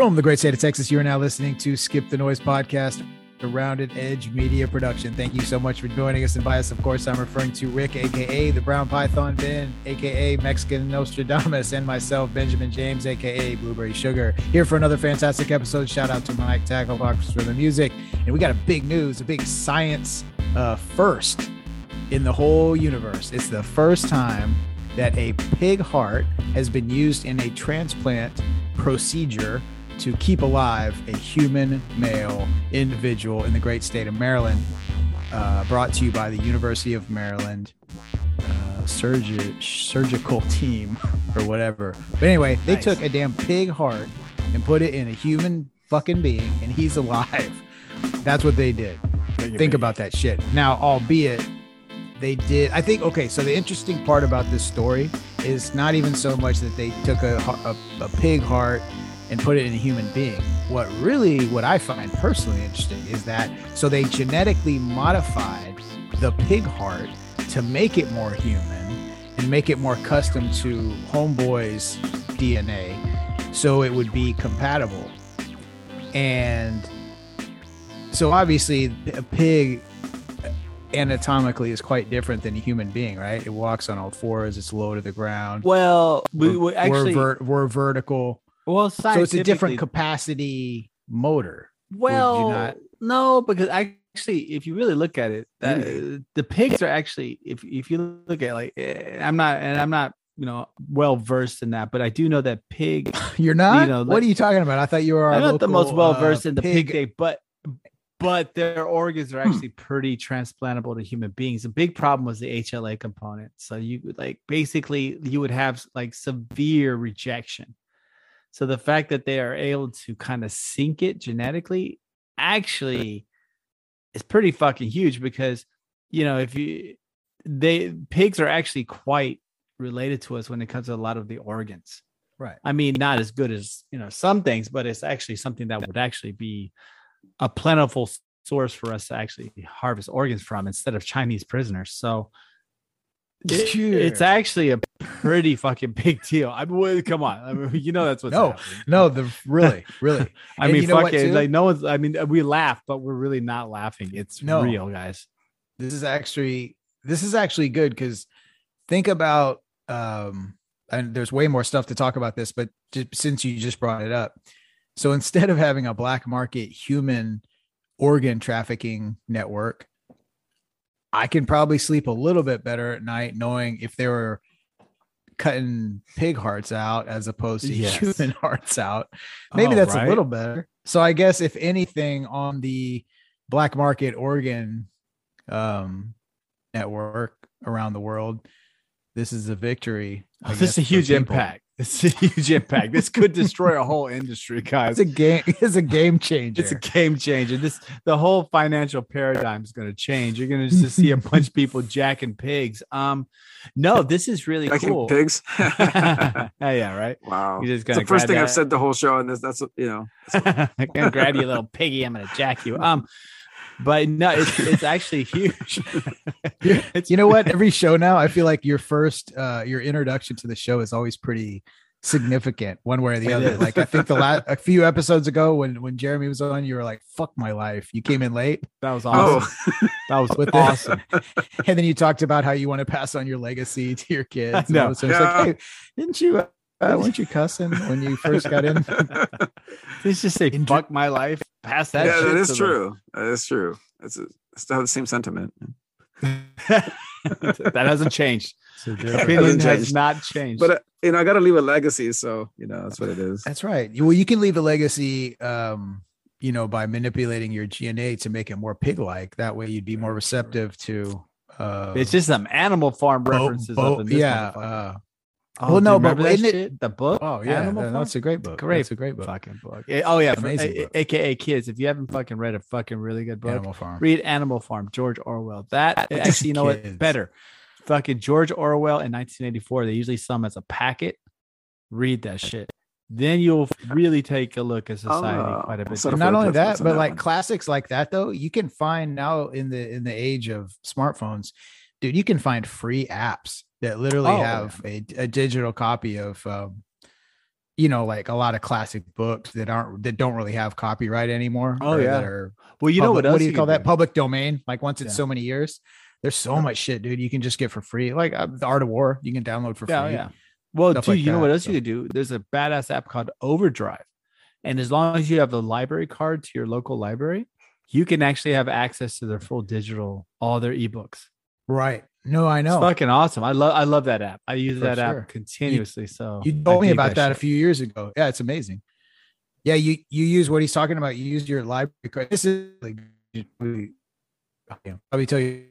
From the great state of Texas, you are now listening to Skip the Noise podcast, a rounded edge media production. Thank you so much for joining us. And by us, of course, I'm referring to Rick, aka the Brown Python Ben, aka Mexican Nostradamus, and myself, Benjamin James, aka Blueberry Sugar, here for another fantastic episode. Shout out to Mike Tacklebox for the music. And we got a big news, a big science uh, first in the whole universe. It's the first time that a pig heart has been used in a transplant procedure to keep alive a human male individual in the great state of Maryland. Uh, brought to you by the University of Maryland uh, surgi- surgical team or whatever. But anyway, they Nice. took a damn pig heart and put it in a human fucking being, and he's alive. That's what they did. Think about that shit. Now, albeit they did, I think. Okay, so the interesting part about this story is not even so much that they took a, a, a pig heart and put it in a human being. What really, what I find personally interesting is that so they genetically modified the pig heart to make it more human and make it more custom to Homeboy's DNA so it would be compatible. And so obviously a pig anatomically is quite different than a human being, right? It walks on all fours, it's low to the ground. Well, we, we actually, we're, ver- we're vertical. Well, So it's a different capacity motor. Well, not? no, because actually, if you really look at it, that, the pigs are actually, if if you look at like, eh, I'm not, and I'm not, you know, well versed in that, but I do know that pig. You're not? You know, what are you talking about? I thought you were I'm not the most well versed uh, in the pig day, but but their organs are actually pretty transplantable to human beings. The big problem was the HLA component. So you like basically you would have like severe rejection. So the fact that they are able to kind of sync it genetically actually is pretty fucking huge because you know if you they pigs are actually quite related to us when it comes to a lot of the organs. Right. I mean, not as good as you know some things, but it's actually something that would actually be a plentiful source for us to actually harvest organs from instead of Chinese prisoners. So it- it's actually a pretty fucking big deal. I mean, come on, I mean, you know that's what's No, happening. No, the really, really. I and mean, you know fuck it. Like no one's. I mean, we laugh, but we're really not laughing. It's No. real, guys. this is actually this is actually good because think about um and there's way more stuff to talk about this but just, since you just brought it up so instead of having a black market human organ trafficking network i can probably sleep a little bit better at night knowing if they were cutting pig hearts out as opposed to Yes. human hearts out maybe Oh, that's right? a little better so i guess if anything on the black market organ um network around the world this is a victory Oh, this is a huge impact. This is a huge impact. This could destroy a whole industry, guys. it's a game it's a game changer It's a game changer. This the whole financial paradigm is going to change. You're going to just see a bunch of people jacking pigs. Um, no, this is really Jacking cool. pigs. yeah, yeah, right. wow. You're just It's gonna the first grab thing I've said the whole show, and this, that's you know. I'm gonna grab you, little piggy. I'm gonna jack you. Um, but no, it's it's actually huge. you know what every show now i feel like your first uh your introduction to the show is always pretty significant one way or the other like i think the last a few episodes ago when when jeremy was on you were like fuck my life you came in late that was awesome. Oh, That was With awesome. and then you talked about how you want to pass on your legacy to your kids all it's like Yeah. hey didn't you uh, weren't you cussing when you first got in Let's just say Inter- fuck my life. Pass that. yeah, shit that to is the- true. That is true. It's a, still have the same sentiment. that hasn't changed. So Opinion Hasn't changed. not changed. But uh, you know, I got to leave a legacy, so you know that's what it is. That's right. Well, you can leave a legacy, um, you know, by manipulating your DNA to make it more pig-like. That way, you'd be more receptive to. Uh, it's just some animal farm references. bo- up in this yeah. motherfucker. Uh, Oh, well, no, but remember that isn't it- the book. oh yeah, Animal that- Farm? that's a great book. Great, it's a great book. fucking book. Eh, Oh yeah, for- Amazing eh, book. aka kids. If you haven't fucking read a fucking really good book, Animal Farm. read Animal Farm, George Orwell. That actually, you know kids. what? Better. Fucking George Orwell in 1984. They usually sell them as a packet. Read that shit. Then you'll really take a look at society uh, quite a bit. sort of not only that, but that like one. classics like that though, you can find now in the in the age of smartphones, dude. You can find free apps that literally Oh, have a, a digital copy of, um, you know, like a lot of classic books that aren't that don't really have copyright anymore. Oh, yeah. that Well, you know public- what else? do you, call can that? Public domain. Like once it's Yeah. so many years, there's so much shit, dude. You can just get for free. Like uh, the Art of War, you can download for Yeah, free. yeah. Well, dude, like you know what else so. you could do? There's a badass app called Overdrive, and as long as you have the library card to your local library, you can actually have access to their full digital, all their ebooks. Right. No, I know. It's fucking awesome. I love, I love that app. I use For that sure. app continuously. so You I told me about that, a few years ago. Yeah, it's amazing. Yeah, you you use what he's talking about. You use your library card. This is like really, okay, let me tell you.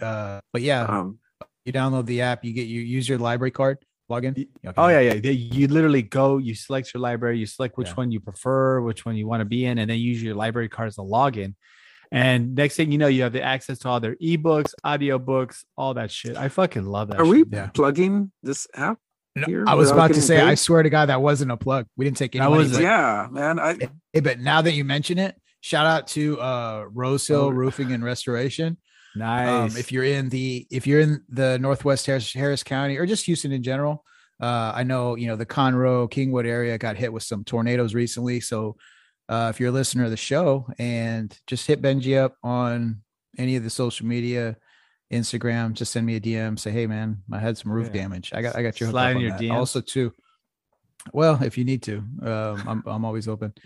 Uh, but yeah, Um, you download the app. You get you use your library card login. Okay. Oh yeah, yeah. They- You literally go, you select your library, you select which Yeah. one you prefer, which one you want to be in, and then use your library card as a login. And next thing you know, you have the access to all their ebooks, audiobooks, all that shit. I fucking love that. are we. Yeah. plugging this app? No, here I was about to getting say, I swear to God, that wasn't a plug. We didn't take any That money. wasn't. but- Yeah, man. I Hey, but now that you mention it, shout out to uh Rose Hill Oh. Roofing and Restoration. Nice. Um, if you're in the if you're in the Northwest Harris, Harris County or just Houston in general, uh, I know you know the Conroe Kingwood area got hit with some tornadoes recently. So uh, if you're a listener of the show and just hit Benji up on any of the social media, Instagram, just send me a DM. Say, hey man, I had some roof Yeah. damage. I got I got your Slide your. DMs. Also too. Well, if you need to, um, I'm I'm always open.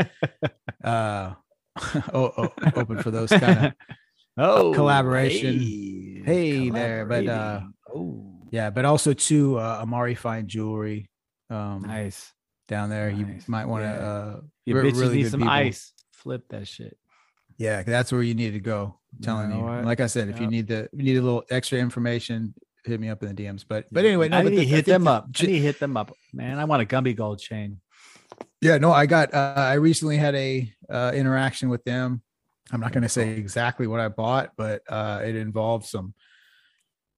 Uh, oh, oh, open for those kind of oh collaboration. hey, Hey there, but, uh, oh Yeah, but also too uh, Amari Fine Jewelry um nice. Down there. You might want to Yeah. uh Your bitches really need some people. ice. Flip that shit. yeah, that's where you need to go. I'm telling know you. Like I said, if you need the you need a little extra information, hit me up in the DMs. But but anyway, no, I need the- to I hit them the up. I j- need to hit them up, man. I want a Gumby gold chain. Yeah, no, I got uh, I recently had a uh, interaction with them. I'm not going to say exactly what I bought, but uh it involved some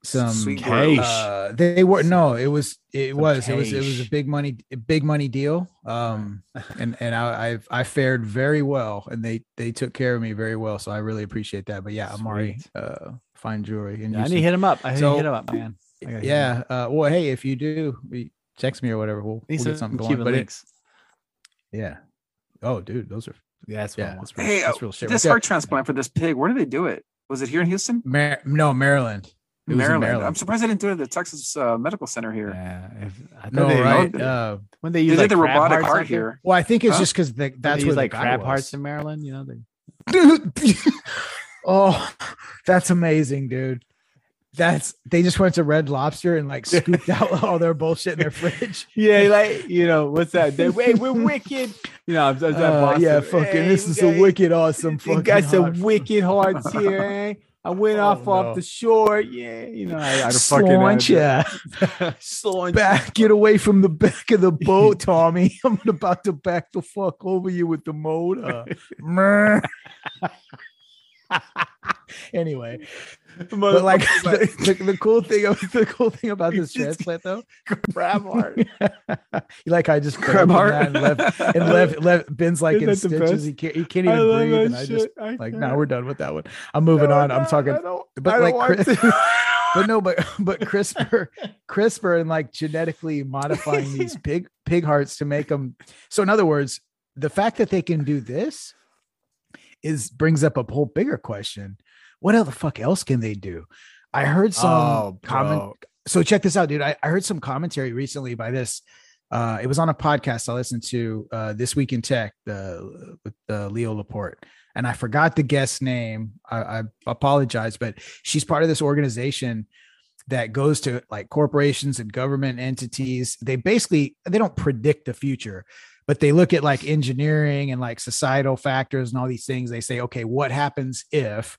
some Sweet cash. uh they were no it was it Some was it was it was a big money big money deal um and and I I've, I fared very well and they they took care of me very well so I really appreciate that but yeah Amari Sweet. uh fine jewelry and Yeah, I need to hit him up. I need So- to hit him up, man. I gotta yeah uh well hey if you do we text me or whatever we'll, Need we'll get something going Cuban but it, yeah oh dude those are yeah, that's what I yeah want. that's real, hey, that's uh, real shit this But heart transplant for this pig. Where did they do it? Was it here in Houston? Mar- no Maryland It was in Maryland. Maryland. I'm surprised they didn't do it at the Texas uh, Medical Center here. Yeah, if, I thought no they, right they- uh when they They use did like the crab robotic heart out there, here. well I think it's Huh? just because that's that's where the like crab hearts in Maryland. You know, they, dude. oh, that's amazing, dude. That's they just went to Red Lobster and like scooped out all their bullshit in their fridge. yeah, like you know what's that? They, hey, we're wicked. You know, I'm, I'm, I'm Uh, yeah, fucking. Hey, this is a wicked awesome. They Fucking got some wicked hearts here. Eh? I went Oh, off no. off the shore. Yeah, you know, I, I fucking uh, Slaunch, Slaunch. Back, get away from the back of the boat, Tommy. I'm about to back the fuck over you with the motor. Anyway, but like the, the, the cool thing, the cool thing about this transplant though, crab heart. you like I just Crab heart. and left and left left Ben's like in Isn't the stitches. best? He can't he can't even breathe, and I just. I like now we're done with that one. I'm moving No, on. I'm talking, but like Chris- but no, but but CRISPR, CRISPR, and like genetically modifying these pig pig hearts to make them. So in other words, the fact that they can do this is brings up a whole bigger question. What the fuck else can they do? I heard some Oh, comment. So check this out, dude. I, I heard some commentary recently by this. Uh, it was on a podcast I listened to uh, this week in tech, the with uh, Leo Laporte, and I forgot the guest name. I, I apologize, but she's part of this organization that goes to like corporations and government entities. They basically they don't predict the future, but they look at like engineering and like societal factors and all these things. They say, okay, what happens if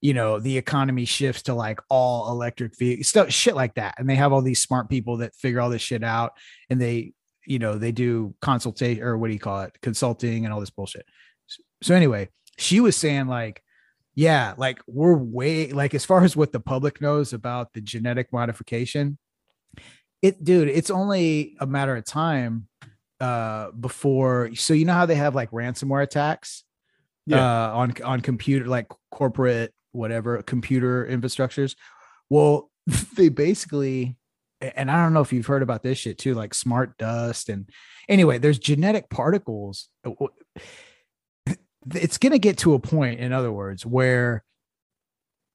you know the economy shifts to like all electric vehicles stuff shit like that. And they have all these smart people that figure all this shit out and they you know they do consultation or what do you call it? consulting and all this bullshit. So anyway she was saying like yeah like we're way like as far as what the public knows about the genetic modification it dude it's only a matter of time uh before so you know how they have like ransomware attacks Yeah. uh on on computer like corporate whatever computer infrastructures well they basically and I don't know if you've heard about this shit too, like smart dust. And anyway, there's genetic particles. It's going to get to a point, in other words, where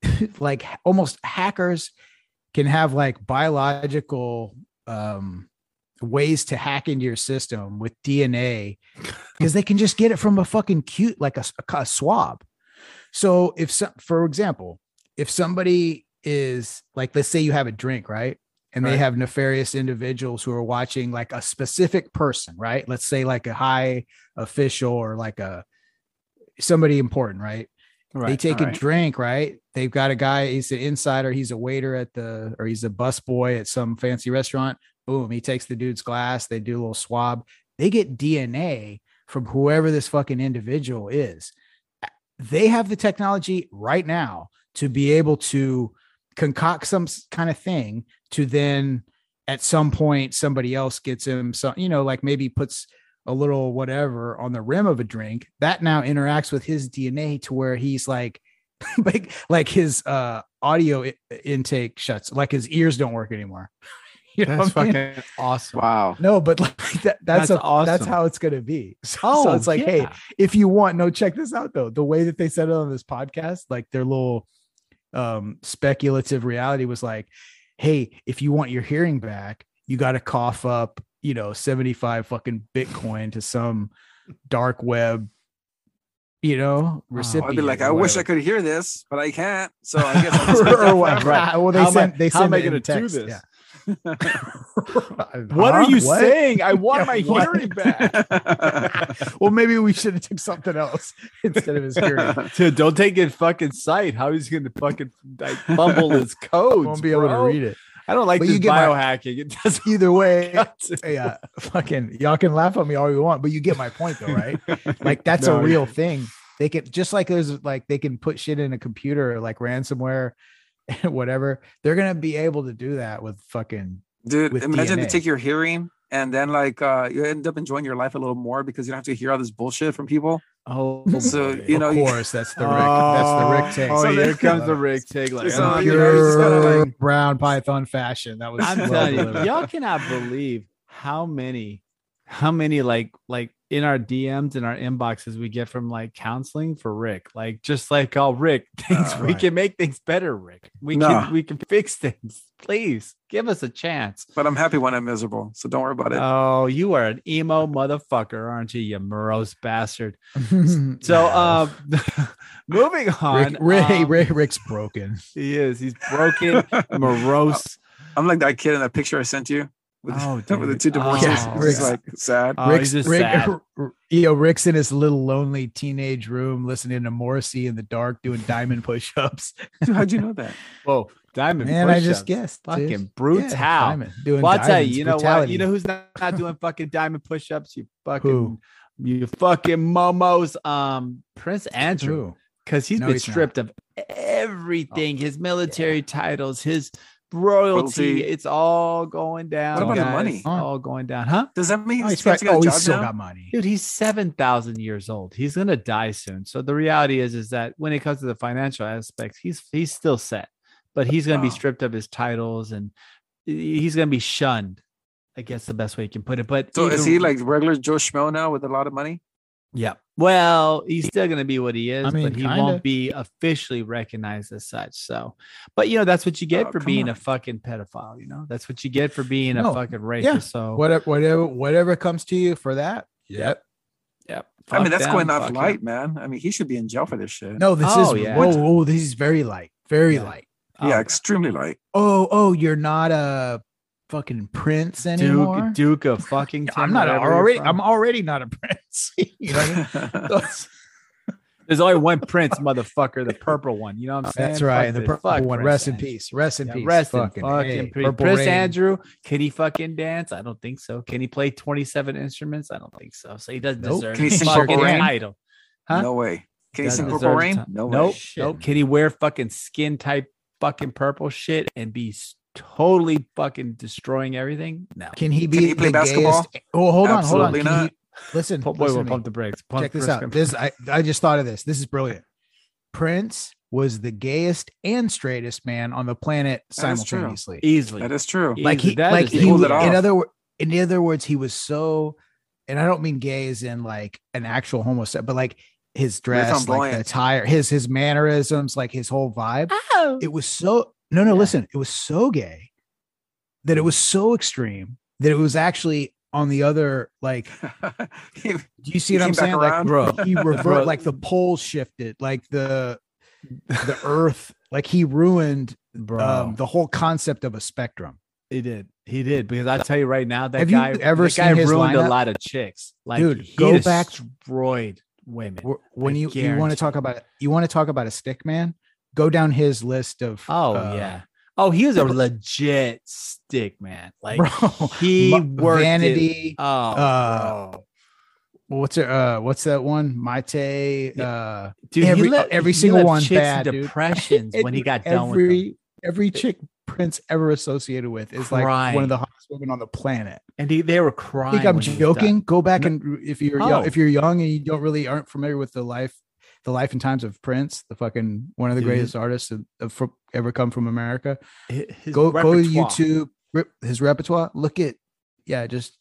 like almost hackers can have like biological um, ways to hack into your system with DNA because they can just get it from a fucking cute, like a, a swab. So if, so, for example, if somebody is like, let's say you have a drink, right? and right. they have nefarious individuals who are watching like a specific person, right? Let's say like a high official or like a somebody important, right? right. They take All a right. drink, right? They've got a guy, he's an insider, he's a waiter at the or he's a busboy at some fancy restaurant. Boom, he takes the dude's glass, they do a little swab. They get DNA from whoever this fucking individual is. They have the technology right now to be able to concoct some kind of thing to then at some point somebody else gets him some you know like maybe puts a little whatever on the rim of a drink that now interacts with his dna to where he's like like like his uh audio intake shuts like his ears don't work anymore you know that's fucking mean? awesome wow no but like that, that's, that's a, awesome that's how it's gonna be so, oh, so it's like yeah. hey if you want no check this out though the way that they said it on this podcast like their little um, speculative reality was like, hey, if you want your hearing back, you got to cough up, you know, 75 fucking Bitcoin to some dark web, you know, recipient. Oh, I'd be like, I wish I could hear this, but I can't. So I guess i or what? Right. Well, they how send, they sent how am I going to do this? Yeah. what are you what? saying? I want my hearing back. well, maybe we should have took something else instead of his hearing. Dude, don't take his fucking sight. How he's going to fucking like, fumble his codes? Won't be able to read it. I don't like but this biohacking. it does either way. yeah, uh, fucking y'all can laugh at me all you want, but you get my point though, right? like that's no, a real yeah. thing. They can just like there's like they can put shit in a computer like ransomware whatever, they're gonna be able to do that with fucking dude. With imagine DNA. to take your hearing and then like uh you end up enjoying your life a little more because you don't have to hear all this bullshit from people. Oh, so you know, of course, that's the Rick. that's the Rick take. Oh, so here comes the Rick take, like so, you know, like brown python fashion. That was. I'm telling you, y'all cannot believe how many, how many like like in our DMs and our inboxes we get from like counseling for Rick. Like just like, oh Rick, things uh, we right. can make things better, Rick. We no. can we can fix things. Please give us a chance. But I'm happy when I'm miserable, so don't worry about it. Oh, you are an emo motherfucker, aren't you, you morose bastard? so um moving on. Rick, Rick, um, Rick, Rick's broken. He is, he's broken, morose. I'm like that kid in that picture I sent you with, oh, with the two divorces. Oh, Rick's like sad. Oh, Rick's, Rick, sad. You know, Rick's in his little lonely teenage room listening to Morrissey in the dark doing diamond push-ups. how'd you know that? Whoa, diamond. Man, I just guessed. Fucking dude. brutal. Yeah, doing well, I'll tell you. You know what? You know who's not, not doing fucking diamond push-ups? You fucking. Who? You fucking momos. Um, Prince Andrew. Because he's no, been he's stripped not. of everything. Oh, his military yeah. titles, his royalty. It's all going down. What about guys. the money? It's all going down, huh? Does that mean oh, he's, got, oh, he's still now? got money, dude? He's seven thousand years old. He's gonna die soon. So the reality is, is that when it comes to the financial aspects, he's he's still set, but he's gonna be stripped of his titles and he's gonna be shunned. I guess the best way you can put it. But so is he like regular Joe Schmo now with a lot of money? Yeah. Well, he's still going to be what he is, I mean, but he kinda. won't be officially recognized as such. So, but you know, that's what you get oh, for being on. a fucking pedophile. You know, that's what you get for being no. a fucking rapist. Yeah. So, whatever, whatever, whatever comes to you for that. Yep. Yep. Fuck I mean, that's them, going off light, him. man. I mean, he should be in jail for this shit. No, this oh, is yeah. whoa, whoa, this is very light, very yeah. light. Yeah, oh, extremely light. Oh, oh, you're not a fucking prince anymore. Duke, Duke of fucking. I'm not already. I'm already not a prince. you know I mean? There's only one prince, motherfucker, the purple one. You know what I'm saying? That's right. Fuck the purple fuck one. Rest in peace. Rest in yeah, peace. Rest fucking, in fucking hey, peace. Prince Rain. Andrew, can he fucking dance? I don't think so. Can he play 27 instruments? I don't think so. So he doesn't nope. deserve can he sing fucking Purple Rain? title. Huh? No way. Can he sing Purple Rain? No nope. way. Nope. Can he wear fucking skin type fucking purple shit and be totally fucking destroying everything? No. Can he be Can he play basketball? Gayest? Oh, hold on, Absolutely hold on. Can he, listen, boy, we'll pump the brakes. Pump Check this out. This I, I just thought of this. This is brilliant. Prince was the gayest and straightest man on the planet That is true. simultaneously. Easily. That is true. Yeah. Like he, That like he, He pulled w- it off. in other wo- in other words, he was so, and I don't mean gay as in like an actual homosexual, but like his dress, like the attire, his his mannerisms, like his whole vibe. Oh. It was so no, no. Yeah. Listen, it was so gay that it was so extreme that it was actually on the other. Like, He- do you see what I'm saying? Like, bro. he revert, like the poles shifted, like the the earth, like he ruined Bro. um, the whole concept of a spectrum. He did. He did because I tell you right now that Have guy ever that guy ruined lineup? a lot of chicks. Like Dude, he go back- destroyed women. Wh- when I you you want to talk about you want to talk about a stick man go down his list of Oh uh, yeah. Oh, he was a legit stick man. Like bro he worked it- vanity Oh, uh, what's it uh what's that one Mayte uh dude, every- he let, every single left one bad, depressions when he got done with them. every every chick prince ever associated with is like one of the hottest women on the planet and he, they were crying I crying. think I'm when he was joking. Go back and if you're Oh. young, if you're young and you don't really aren't familiar with the life, the life and times of Prince, the fucking one of the Dude, greatest artists of, of fro- ever come from America. Hi- his go go to. YouTube, rip his repertoire. Look at yeah, just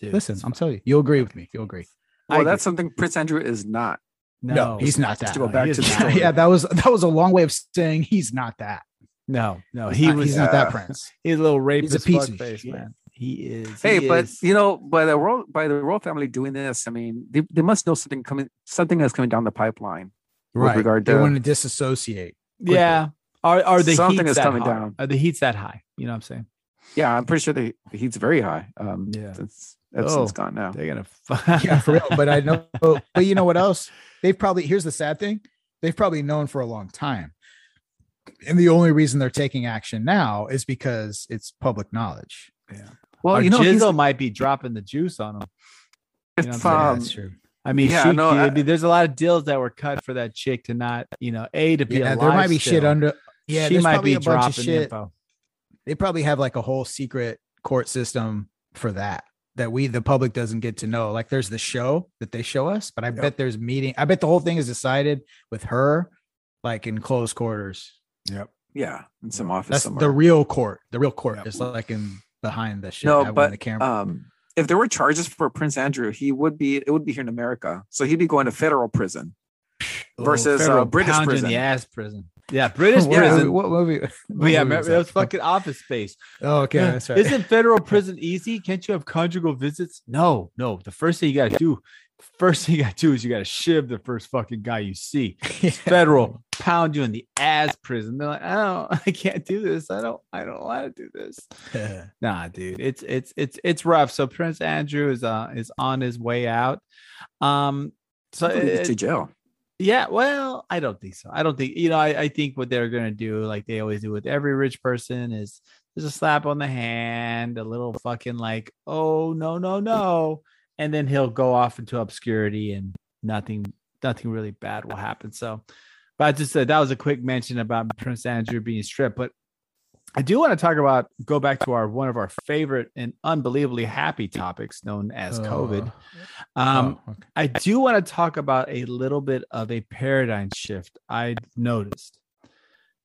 Dude, listen. I'm telling you, you'll agree with me. You'll agree. I well, that's agree. something Prince Andrew is not. no, he's not that. to go back to is the story. yeah, that was that was a long way of saying he's not that. no, no. He's He not, was he's not that uh, Prince. He's a little rapist He's a piece of fuckface, shit. man. He is. Hey, he but is. you know, by the royal by the royal family doing this, I mean, they, they must know something coming, something that's coming down the pipeline. with regard they to- want to disassociate. quickly. yeah. Are are the Something heats is that coming high? down. Are the heats that high? You know what I'm saying? Yeah, I'm pretty sure the, the heat's very high. Um, Yeah. since Epstein's Oh. gone now. They're gonna. F- yeah, for real. But I know, but you know what else? They've probably here's the sad thing: they've probably known for a long time, and the only reason they're taking action now is because it's public knowledge. yeah. Well, Or you know, Jizzle might be dropping the juice on him. you know um, That's true. I mean, Yeah, she, no, I there's a lot of deals that were cut for that chick to not, you know, a to be Yeah, alive. there might be shit under. Yeah, she might be a bunch of dropping shit. info. They probably have like a whole secret court system for that that we the public doesn't get to know. Like there's the show that they show us, but I bet there's meeting. I bet the whole thing is decided with her, like in close quarters. Yep. yeah, in some office That's somewhere. the real court. The real court Yep. is like in behind the shit. no, that but the camera. um, if there were charges for Prince Andrew, he would be. It would be here in America, so he'd be going to federal prison. versus, uh, Federal British prison. In the ass prison. Yeah, British what, prison. movie, what movie? What yeah, movie remember, that? it was fucking Office Space. Oh, okay, that's right. Isn't federal prison easy? Can't you have conjugal visits? No, no. The first thing you got to do, first thing you got to do is you got to shiv the first fucking guy you see. Federal pound you in the ass prison. They're like, I don't, I can't do this. I don't, I don't want to do this. Nah, dude, it's it's it's it's rough. So Prince Andrew is uh is on his way out. Um, so it's to jail. yeah, well, I don't think so. I don't think you know. I, I think what they're gonna do, like they always do with every rich person, is there's a slap on the hand, a little fucking like, oh no, no, no, and then he'll go off into obscurity and nothing, nothing really bad will happen. So, but I just said that was a quick mention about Prince Andrew being stripped, but I do want to talk about go back to our one of our favorite and unbelievably happy topics known as COVID. Um, Oh, okay. I do want to talk about a little bit of a paradigm shift I noticed.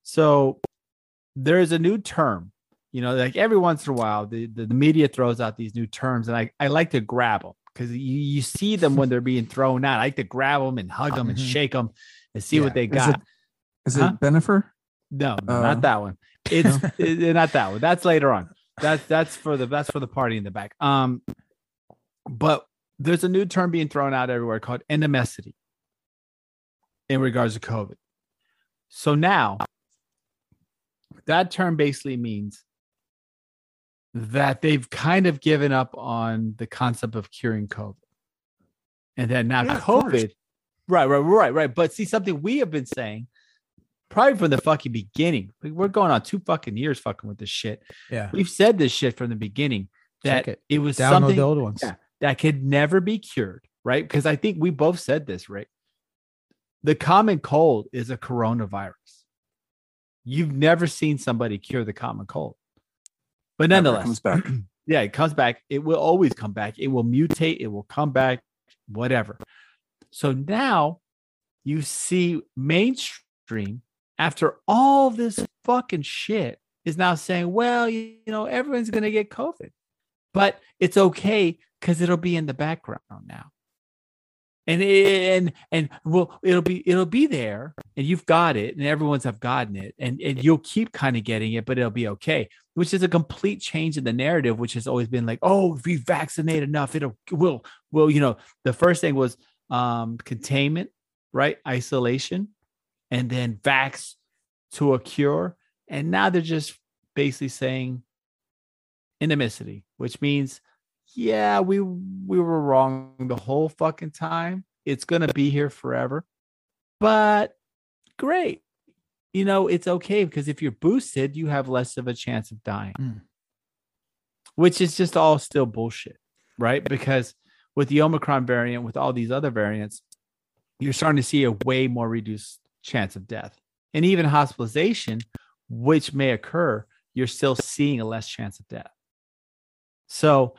So there's a new term, you know, like every once in a while, the, the, the media throws out these new terms, and I, I like to grab them because you, you see them when they're being thrown out. I like to grab them and hug them and Mhm. shake them and see Yeah. what they Is got. it- Is Huh? it Bennifer? No, no, Uh, not that one. It's it- not that one. That's later on. That's that's for the that's for the party in the back. Um, but there's a new term being thrown out everywhere called endemicity in regards to COVID. So now that term basically means that they've kind of given up on the concept of curing COVID. And then now Yeah. COVID, right, right, right, right. But see, something we have been saying probably from the fucking beginning. we- We're going on two fucking years fucking with this shit. Yeah. We've said this shit from the beginning that it. it. was Download something the old ones. yeah. that could never be cured, right? Because I think we both said this, right? The common cold is a coronavirus. You've never seen somebody cure the common cold. But nonetheless, comes back. yeah, it comes back. It will always come back. It will mutate. It will come back, whatever. So now you see mainstream after all this fucking shit, is now saying, well, you, you know, everyone's going to get COVID, but it's okay because it'll be in the background now. And and and well, it'll be it'll be there, and you've got it, and everyone's have gotten it, and and you'll keep kind of getting it, but it'll be okay. Which is a complete change in the narrative, which has always been like, oh, if we vaccinate enough, it'll will will you know. The first thing was um containment, right, isolation, and then vax to a cure, and now they're just basically saying endemicity, which means yeah, we we were wrong the whole fucking time. It's gonna be here forever. But great. You know, it's okay because if you're boosted, you have less of a chance of dying. Mm. Which is just all still bullshit, right? Because with the Omicron variant, with all these other variants, you're starting to see a way more reduced chance of death. And even hospitalization, which may occur, you're still seeing a less chance of death. So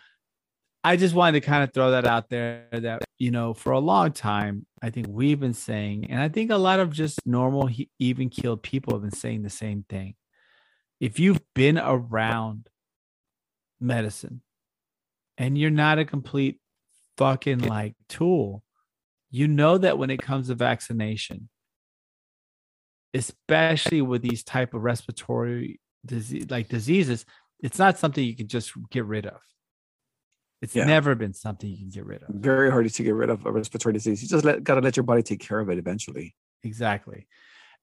I just wanted to kind of throw that out there that, you know, for a long time, I think we've been saying, and I think a lot of just normal, even keeled people have been saying the same thing. If you've been around medicine and you're not a complete fucking like tool, you know that when it comes to vaccination, especially with these type of respiratory disease like diseases, it's not something you can just get rid of it's yeah. never been something you can get rid of. Very hard to get rid of a respiratory disease. You just let, gotta let your body take care of it eventually. Exactly.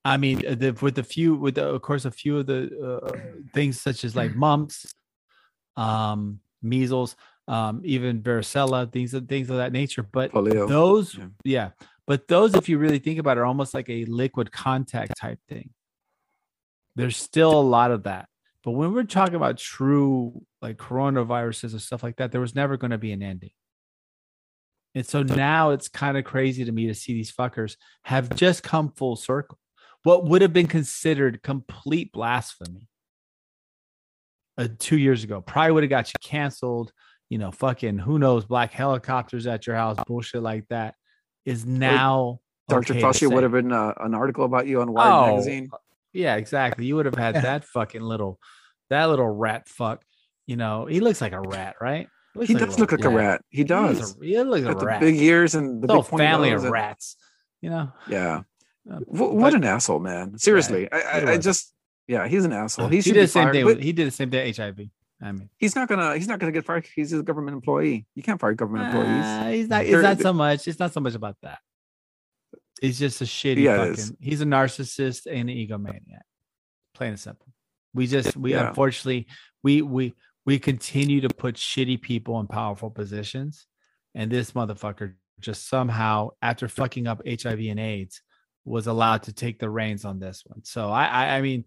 I mean, uh, the, with a few, with the, of course, a few of the uh, things such as like mumps, um, measles, um, even varicella, things of things of that nature. But Polio. those, yeah. yeah, but those, if you really think about it, are almost like a liquid contact type thing. There's still a lot of that. But when we're talking about true like coronaviruses and stuff like that, there was never going to be an ending. And so now it's kind of crazy to me to see these fuckers have just come full circle. What would have been considered complete blasphemy uh, two years ago probably would have got you canceled. You know, fucking who knows, black helicopters at your house, bullshit like that is now. Dr. Okay Fauci would have been uh, an article about you on Wired oh, magazine. Yeah, exactly. You would have had that fucking little, that little rat fuck. You know, he looks like a rat, right? He, like does look like a rat. He does. He, looks like a rat. The big ears and the, the big family of and, rats. You know. Yeah. Uh, what, what an asshole, man! Seriously, I, I, I, just yeah, he's an asshole. He, he did the same thing. With, he did the same thing. HIV. I mean, he's not gonna he's not gonna get fired. He's a government employee. You can't fire government employees. Uh, he's not. It's not so much. It's not so much about that. He's just a shitty yeah, fucking. He's a narcissist and an egomaniac plain and simple. We just we yeah. unfortunately we we we continue to put shitty people in powerful positions, and this motherfucker just somehow after fucking up HIV and AIDS was allowed to take the reins on this one. So I I, I mean.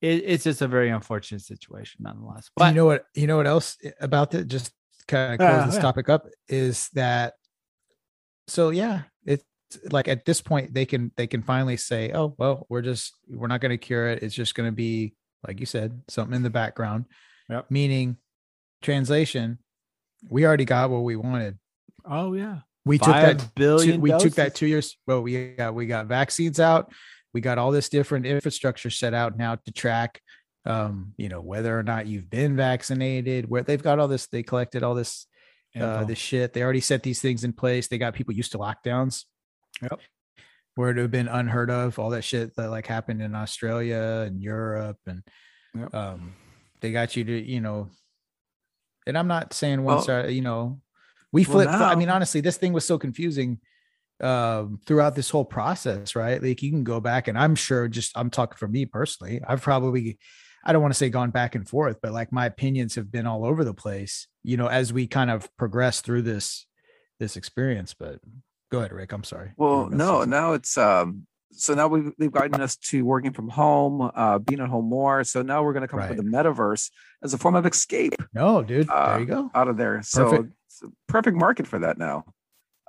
It, it's just a very unfortunate situation, nonetheless. But you know what? You know what else about it? Just kind of close uh, this yeah. topic up is that. So yeah, it's like at this point they can they can finally say oh well we're just we're not going to cure it it's just going to be like you said something in the background yep. meaning translation we already got what we wanted oh yeah we Five took that billion two, we took that two years well we got we got vaccines out we got all this different infrastructure set out now to track um you know whether or not you've been vaccinated where they've got all this they collected all this uh, this shit. They already set these things in place. They got people used to lockdowns. Yep. Where it would have been unheard of, all that shit that like happened in Australia and Europe, and yep. um, they got you to, you know. And I'm not saying one well, side, you know, we flipped. Well, I mean, honestly, this thing was so confusing um, throughout this whole process, right? Like you can go back, and I'm sure, just I'm talking for me personally, I've probably, I don't want to say gone back and forth, but like my opinions have been all over the place, you know, as we kind of progress through this this experience. But Go ahead, Rick. I'm sorry. Well, no, now it's um so now we've, they've gotten us to working from home, uh, being at home more. So now we're going to come right. up with the metaverse as a form of escape. No, dude, uh, there you go. Out of there. So perfect. it's a perfect market for that now.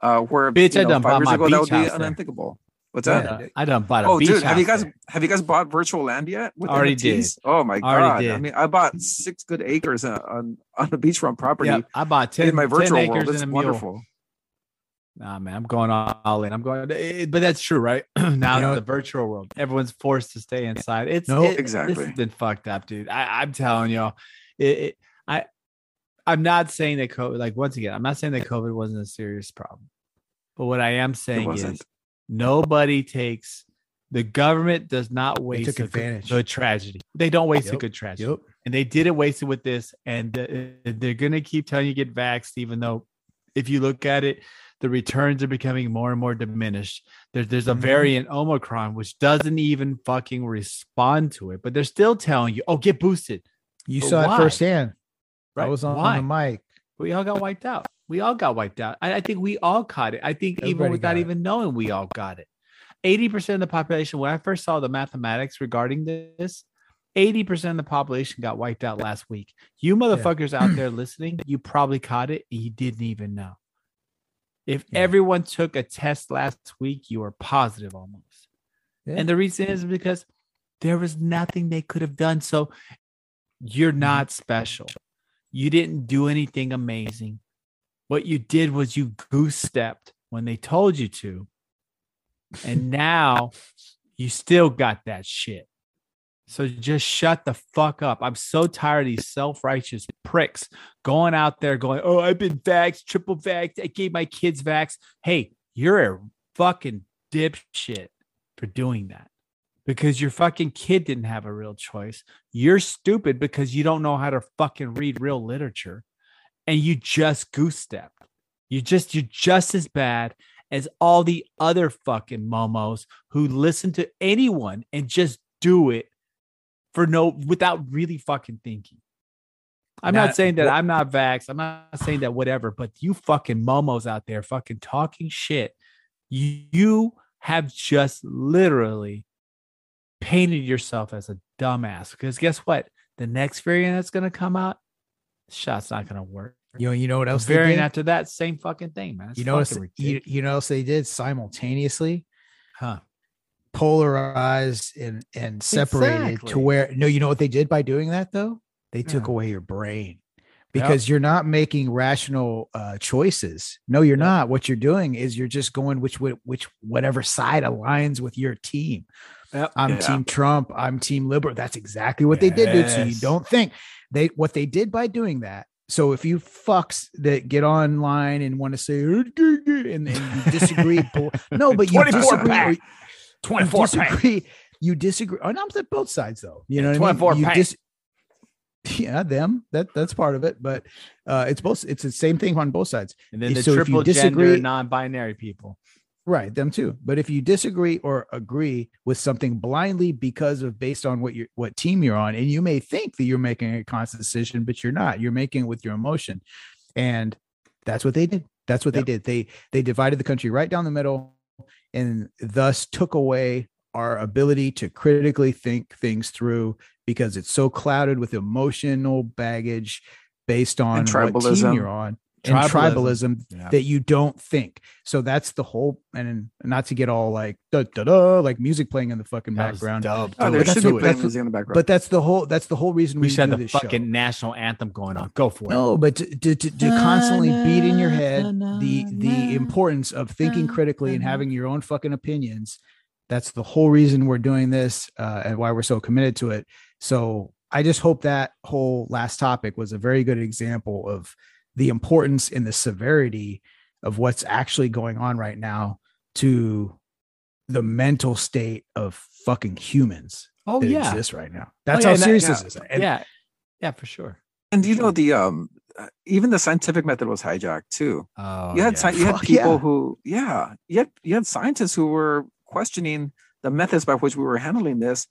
Uh, where bitch, you know, I done five years ago that would be unthinkable. What's that? Yeah, I done bought a oh, dude, have you guys there. have you guys bought virtual land yet? With Already NFTs? did. Oh my god! Did. I mean, I bought six good acres on on, on the beachfront property. I bought ten in my virtual world. It's wonderful. Nah, man, I'm going all in. I'm going, eh, but that's true, right? now you know, the virtual world, everyone's forced to stay inside. It's no, it, exactly. It's been fucked up, dude. I, am telling you, it, it, I, I'm not saying that COVID. Like once again, I'm not saying that COVID wasn't a serious problem, but what I am saying is nobody takes. The government does not waste a advantage. good tragedy. They don't waste yep. a good tragedy. Yep. And they didn't waste it with this. And uh, they're going to keep telling you get vaxxed, even though if you look at it, the returns are becoming more and more diminished. There's there's a mm-hmm. variant Omicron which doesn't even fucking respond to it, but they're still telling you, "Oh, get boosted." You but saw why? it firsthand. Right? I was on, on, the mic. We all got wiped out. We all got wiped out. I, I think we all caught it. I think Everybody even without even knowing, we all got it. Eighty percent of the population. When I first saw the mathematics regarding this, 80% of the population got wiped out last week. You motherfuckers yeah. out there listening, you probably caught it and you didn't even know. If yeah. everyone took a test last week, you were positive almost. Yeah. And the reason is because there was nothing they could have done. So you're mm-hmm. not special. You didn't do anything amazing. What you did was you goose stepped when they told you to. And now you still got that shit. So just shut the fuck up. I'm so tired of these self-righteous pricks going out there going, "Oh, I've been vaxxed, triple vaxxed. I gave my kids vax." Hey, you're a fucking dipshit for doing that because your fucking kid didn't have a real choice. You're stupid because you don't know how to fucking read real literature, and you just goose stepped. You just you're just as bad as all the other fucking momos who listen to anyone and just do it for no without really fucking thinking. I'm not, not saying that I'm not vax. I'm not saying that whatever, but you fucking momos out there fucking talking shit. You, you have just literally painted yourself as a dumbass because guess what? The next variant that's going to come out, shot's not going to work. You know, you know what else? The variant after that, same fucking thing, man. It's you know, you, you know, else they did simultaneously, huh? Polarized and and separated exactly. to where no you know what they did by doing that though they took yeah. away your brain because yep. you're not making rational uh, choices no you're yep. not what you're doing is you're just going which which whatever side aligns with your team yep. i'm team trump i'm team liberal that's exactly what yes. they did dude so you don't think they what they did by doing that so if you fucks that get online and want to say and, and you disagree, no, but you disagree, 24 you disagree, you disagree. And I'm at both sides though. You know, 24 I mean? dis- yeah, them. That that's part of it, but uh, it's both. It's the same thing on both sides. And then the so triple disagree, gender, non-binary people, right? Them too. But if you disagree or agree with something blindly because of based on what you what team you're on, and you may think that you're making a conscious decision, but you're not. You're making it with your emotion, and that's what they did. That's what yep. they did. They they divided the country right down the middle and thus took away our ability to critically think things through because it's so clouded with emotional baggage based on what team you're on and tribalism, tribalism yeah. that you don't think. So that's the whole, and not to get all like da da da, like music playing in the fucking that background. Oh, there should be music in the background. But that's the whole. That's the whole reason we, we should have the fucking show. national anthem going on. Go for it. No, but to, to, to, to constantly beat in your head the the importance of thinking critically and having your own fucking opinions. That's the whole reason we're doing this uh, and why we're so committed to it. So I just hope that whole last topic was a very good example of the importance and the severity of what's actually going on right now to the mental state of fucking humans. Oh yeah, exists right now. That's oh, yeah, how serious that, this is. And, yeah, yeah, for sure. And you know the um, uh, even the scientific method was hijacked too. Oh, you had yeah. you had people yeah. who yeah, you had you had scientists who were questioning the methods by which we were handling this,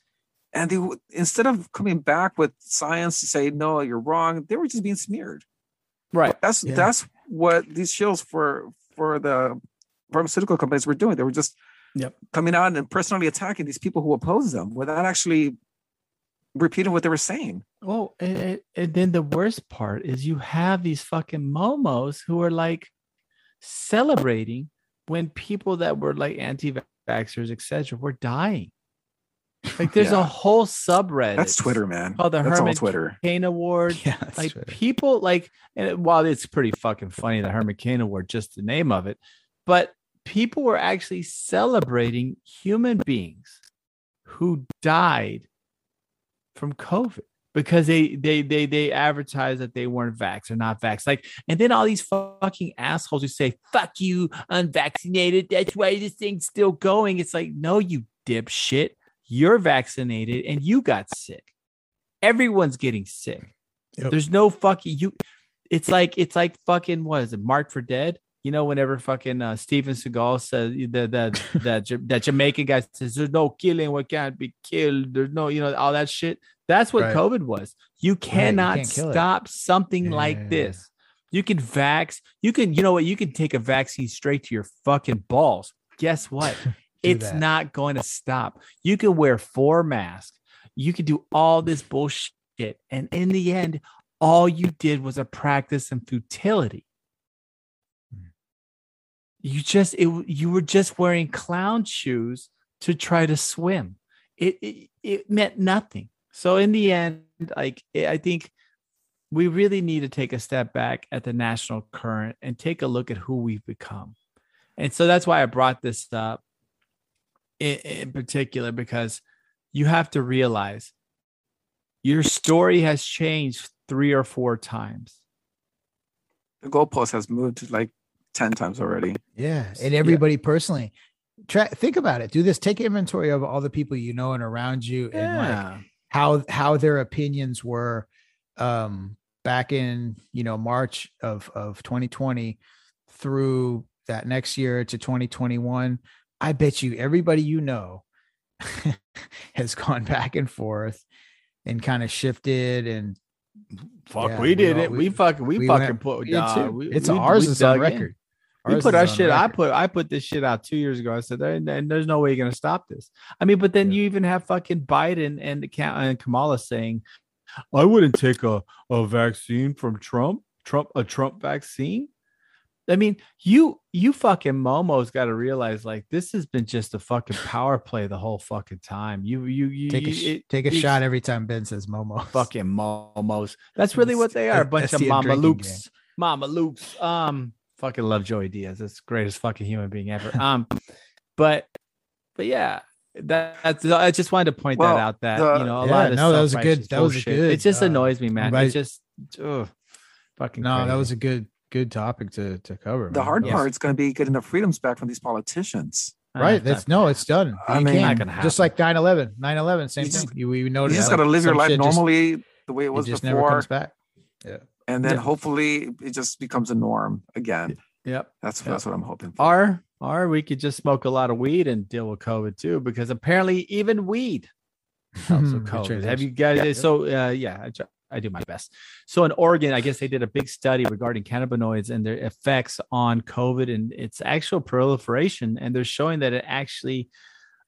and they instead of coming back with science to say no, you're wrong, they were just being smeared. Right. That's yeah. that's what these shills for for the pharmaceutical companies were doing. They were just yep. coming out and personally attacking these people who oppose them without actually repeating what they were saying. Well, and, and then the worst part is you have these fucking momos who are like celebrating when people that were like anti-vaxxers, etc., were dying. Like there's yeah. a whole subreddit. That's Twitter, man. Oh, the that's Herman Twitter. Cain Award. Yeah, like Twitter. people like, and while it's pretty fucking funny, the Herman Cain Award, just the name of it, but people were actually celebrating human beings who died from COVID because they they they they advertised that they weren't vax or not vax. Like, and then all these fucking assholes who say "fuck you, unvaccinated." That's why this thing's still going. It's like, no, you dipshit. You're vaccinated and you got sick. Everyone's getting sick. Yep. There's no fucking you. It's like it's like fucking what is it? Mark for Dead. You know, whenever fucking uh, Steven Seagal says the that Ja- that Jamaican guy says there's no killing what can't be killed. There's no, you know, all that shit. That's what Right. COVID was. You cannot kill it. stop something Yeah. like this. You can vax. You can, you know what? You can take a vaccine straight to your fucking balls. Guess what? It's that. not going to stop. You can wear four masks. You can do all this bullshit. And in the end, all you did was a practice in futility. Hmm. You just it, you were just wearing clown shoes to try to swim. It it, it meant nothing. So in the end, like I think we really need to take a step back at the national current and take a look at who we've become. And so that's why I brought this up in, in particular because you have to realize your story has changed three or four times. The goalpost has moved like 10 times already. Yeah, and everybody personally. Try think about it. Do this. Take inventory of all the people you know and around you, and like how how their opinions were um back in you know March of of 2020 through that next year to 2021. I bet you everybody you know has gone back and forth and kind of shifted and Fuck, Yeah, we we did all- it. We, we- fucking, we, we fucking went- put. we nah, we- it's ours is on record. we put our shit. I put I put this shit out two years ago. I said, there, and there's no way you're gonna stop this. I mean, but then Yeah. you even have fucking Biden and and Kamala saying, I wouldn't take a, a vaccine from Trump. Trump a Trump vaccine. I mean, you you fucking Momo's got to realize like this has been just a fucking power play the whole fucking time. You you you Take a you- sh- it- take a it's- shot every time Ben says Momo. fucking momos. That's really what they are. A bunch That's of the mama drinking loops. Mama loops. Um, fucking love Joey Diaz. That's the greatest fucking human being ever. Um, but but yeah, that, that's I just wanted to point Well, that out. That the- you know a Yeah, lot of no, that was a good- that was a good, It just uh, annoys me, man. right. It just ugh, fucking. no, that was a good good topic to to cover. The man. hard Yes. part is going to be getting the freedoms back from these politicians. Ah, right it's that's no it's done I You mean- can't. Just like 9-11 9-11 same You thing just- you, we You just that, got to like, live your life shit just- normally the way it it was just never before, comes back and then Yeah. hopefully it just becomes a norm again. Yep. That's Yeah. that's what I'm hoping for. Or or we could just smoke a lot of weed and deal with COVID too, because apparently even weed helps with Good COVID. Have transition. you guys? So uh, yeah, I, do my best. So in Oregon, I guess they did a big study regarding cannabinoids and their effects on COVID and its actual proliferation, and they're showing that it actually,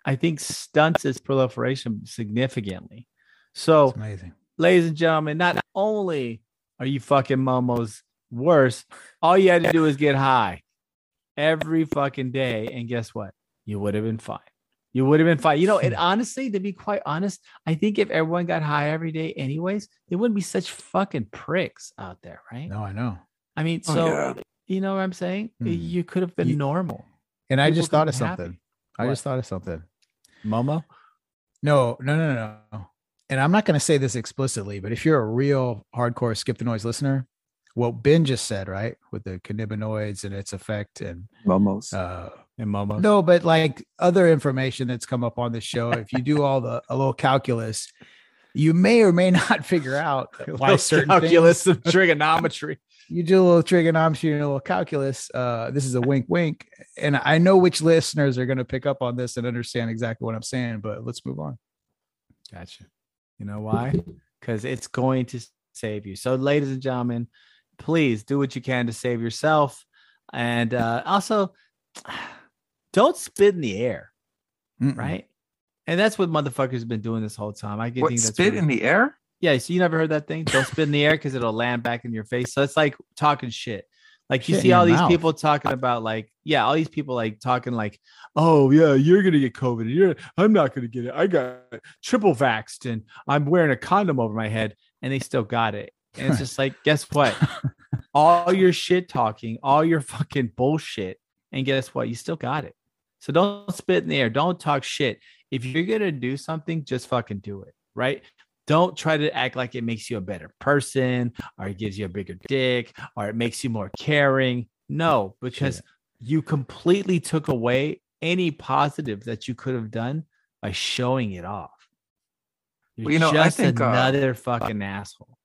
I think, stunts its proliferation significantly. So It's amazing ladies and gentlemen, not only are you fucking momos worse, all you had to do is get high every fucking day. And guess what? You would have been fine. You would have been fine. You know, and honestly, to be quite honest, I think if everyone got high every day, anyways, there wouldn't be such fucking pricks out there, right? no i know I mean, Oh, so yeah. you know what I'm saying? Hmm. You could have been You- normal. and i just thought of be happy. something i What? just thought of something Momo? no no no no no and i'm not going to say this explicitly but if you're a real hardcore skip the noise listener what ben just said right with the cannabinoids and its effect and Momos. uh And Momo. No, but like other information that's come up on the show, if you do all the a little calculus, you may or may not figure out why certain calculus things, and trigonometry. you do a little trigonometry and a little calculus. Uh, this is a wink, wink, and I know which listeners are going to pick up on this and understand exactly what I'm saying. But let's move on. Gotcha. You know why? Because it's going to save you. So, ladies and gentlemen, please do what you can to save yourself. And uh, also, don't spit in the air, Mm-mm. right? And that's what motherfuckers have been doing this whole time. I get what spit in the air? Yeah, so you never heard that thing? Don't spit in the air because it'll land back in your face. So it's like talking shit. Like you Shit see all these mouth. people talking about like, yeah, all these people like talking like, oh yeah, you're gonna get COVID. You're I'm not gonna get it. I got triple vaxxed and I'm wearing a condom over my head, and they still got it. And it's just like, guess what? all your shit talking, all your fucking bullshit And guess what? You still got it. So don't spit in the air. Don't talk shit. If you're gonna do something, just fucking do it. Right. Don't try to act like it makes you a better person or it gives you a bigger dick or it makes you more caring. No, because you completely took away any positive that you could have done by showing it off. You're Well, you know, I just think, uh, another fucking asshole.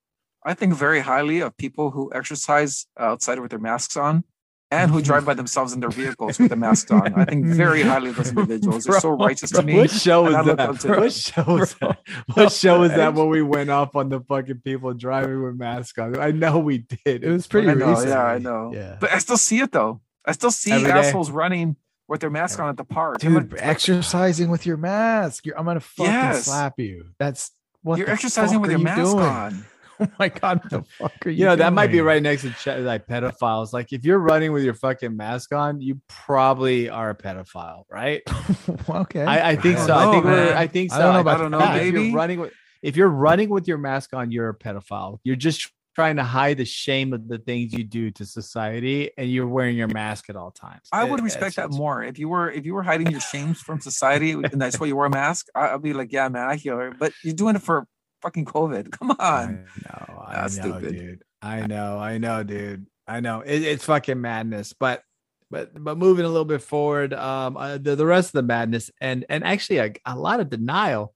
I think very highly of people who exercise outside with their masks on and who drive by themselves in their vehicles with the mask on. I think very highly of those individuals. They're so Bro, righteous to me. What show and I was look that? to them. What show was that? What show was that when we went off on the fucking people driving with masks on? I know we did. It was pretty I know, recent. yeah, I know. Yeah. But I still see it though. I still see Every day. assholes running with their mask on at the park. I'm Dude, like, exercising with your mask. You're, I'm gonna fucking Yes. slap you. That's what You're the exercising fuck with your you mask doing? on. Oh my god, what the fuck are you? You know, that might be right next to ch- like pedophiles. Like if you're running with your fucking mask on, you probably are a pedophile, right? okay. I, I think I so. I think know, we're. I think so. I don't know about I don't know, that. If maybe. you're running with, if you're running with your mask on, you're a pedophile. You're just trying to hide the shame of the things you do to society, and you're wearing your mask at all times. I would respect it's- that it's- more. If you were if you were hiding your shames from society and that's why you wear a mask, I, I'd be like, yeah, man, I hear it. But you're doing it for fucking COVID. Come I on. know, I That's know, stupid. dude. I know, I know, dude. I know. It, it's fucking madness. But but but moving a little bit forward, um, uh, the the rest of the madness and and actually a, a lot of denial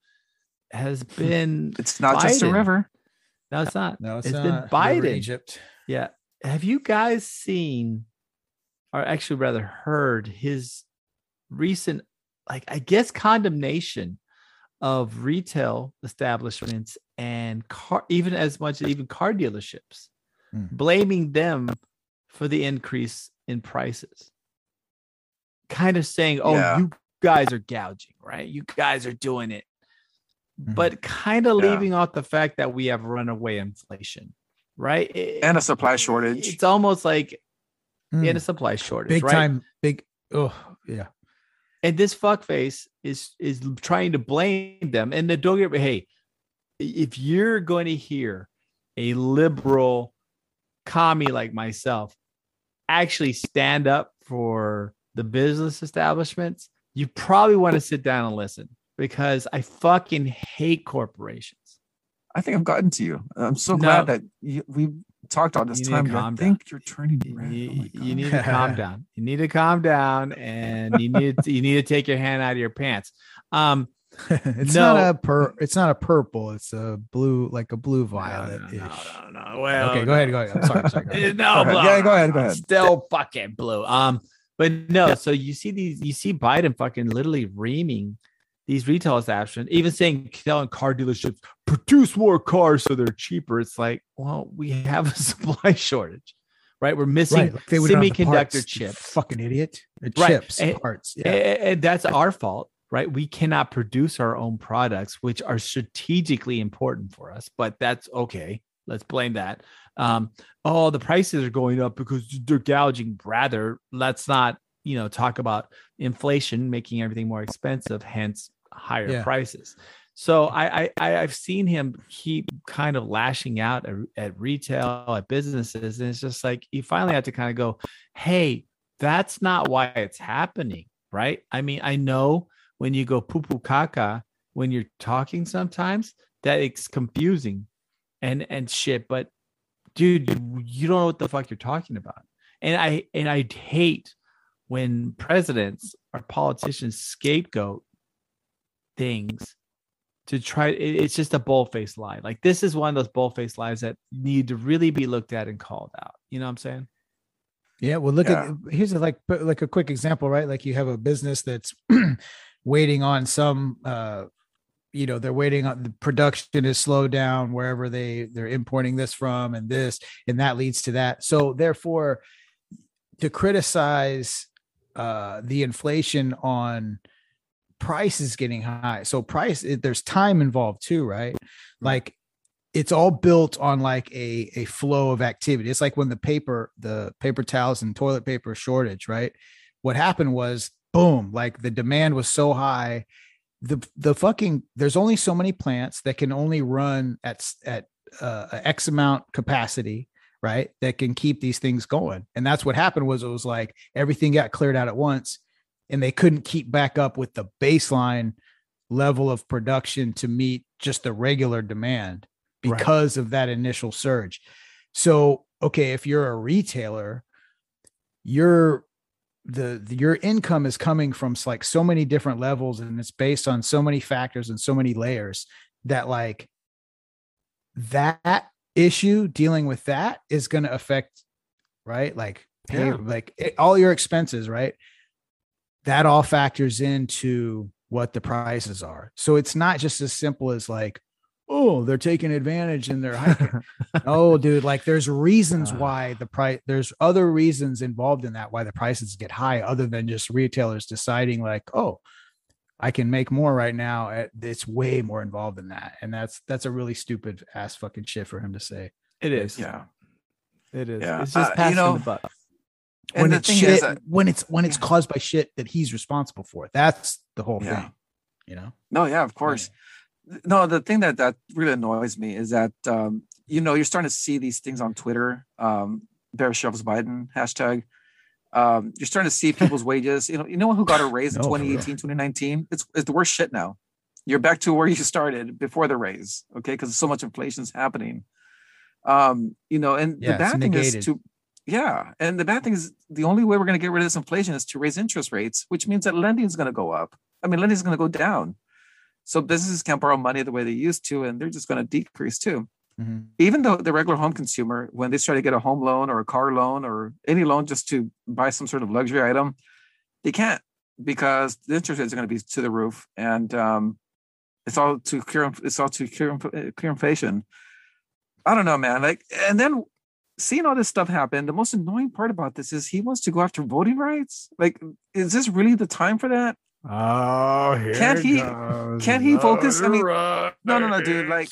has been. It's not just a river. No, it's not. no, it's, it's not. been River Biden. Egypt. Yeah. Have you guys seen, or actually rather heard his recent, like, I guess, condemnation of retail establishments and car, even as much as even car dealerships, Hmm. blaming them for the increase in prices? Kind of saying, oh, Yeah. you guys are gouging, right? You guys are doing it. Mhm. But kind of Yeah. leaving out the fact that we have runaway inflation, right? It- And a supply shortage. it's almost like Mm. in a supply shortage, big right? time. Big. Oh yeah. And this fuckface is is trying to blame them. And the don't get me, hey, if you're going to hear a liberal commie like myself actually stand up for the business establishments, you probably want to sit down and listen because I fucking hate corporations. I think I've gotten to you. I'm so No. glad that you, we talked all this You time. I think you're turning You, red. Oh you need to calm down. You need to calm down, and you need to, you need to take your hand out of your pants. Um, it's No. not a pur. It's not a purple. It's a blue, like a blue violet. no, no, no, no. Well, Okay, go ahead. Go ahead. I'm sorry. sorry go ahead. no, Go ahead. blah, Yeah, go ahead, go ahead. Still fucking blue. Um, but no. So you see these, you see Biden fucking literally reaming these retail establishments, even saying telling car dealerships produce more cars so they're cheaper. It's like, well, we have a supply shortage, right? We're missing Right, like they would have the semiconductor chips. Fucking idiot. The Right, Chips, and- parts. Yeah. a- and that's our fault right we cannot produce our own products which are strategically important for us but that's okay let's blame that um oh the prices are going up because they're gouging rather let's not you know talk about inflation making everything more expensive hence higher Yeah. prices. So I, I i've seen him keep kind of lashing out at, at retail at businesses and it's just like you finally have to kind of go hey that's not why it's happening right? I mean i know when you go poo poo caca when you're talking sometimes that it's confusing and and shit but dude you don't know what the fuck you're talking about. And i and i hate when presidents or politicians scapegoat things to try it- it's just a bull-faced lie like this is one of those bull-faced lies that need to really be looked at and called out you know what i'm saying Yeah, well, look Yeah. at here's a, like like a quick example, right? Like you have a business that's waiting on some, uh, you know, they're waiting on the production is slowed down wherever they they're importing this from, and this and that leads to that. So therefore, to criticize uh, the inflation on prices getting high, so price there's time involved too, right? Like it's all built on like a a flow of activity. It's like when the paper, the paper towels and toilet paper shortage, right? What happened was boom, like the demand was so high. The the fucking there's only so many plants that can only run at at uh, X amount capacity, right? That can keep these things going. And that's what happened was it was like everything got cleared out at once and they couldn't keep back up with the baseline level of production to meet just the regular demand because right. of that initial surge. So, okay, if you're a retailer, your the, the your income is coming from like so many different levels and it's based on so many factors and so many layers that like that issue dealing with that is going to affect right like pay yeah. like it, all your expenses right that all factors into what the prices are so it's not just as simple as like oh they're taking advantage and they're hiking oh dude like there's reasons why the price there's other reasons involved in that why the prices get high other than just retailers deciding like oh I can make more right now. It's way more involved than that, and that's that's a really stupid ass fucking shit for him to say. It is. Yeah. It is. Yeah. It's just uh, passing you know, the buck. When it's shit, that, when it's when it's caused by shit that he's responsible for. That's the whole yeah. thing. You know? No, yeah, of course. Yeah. No, the thing that that really annoys me is that um, you know, you're starting to see these things on Twitter. Um, Bear shoves Biden hashtag. Um, you're starting to see people's wages. You know, you know who got a raise in no, 2018, 2019? It's it's the worst shit now. You're back to where you started before the raise, okay? Because so much inflation's happening. Um, you know, and yeah, the bad thing is to yeah, and the bad thing is the only way we're going to get rid of this inflation is to raise interest rates, which means that lending is going to go up. I mean, lending is going to go down. So businesses can't borrow money the way they used to, and they're just going to decrease too. Mm-hmm. Even though the regular home consumer, when they try to get a home loan or a car loan or any loan just to buy some sort of luxury item, they can't because the interest rates are going to be to the roof, and um, it's all to cure it's all to cure, cure inflation. I don't know, man. Like, and then seeing all this stuff happen, the most annoying part about this is he wants to go after voting rights. Like, is this really the time for that? Oh, can't he? Can't he focus? I mean, no, no, no, dude. Like,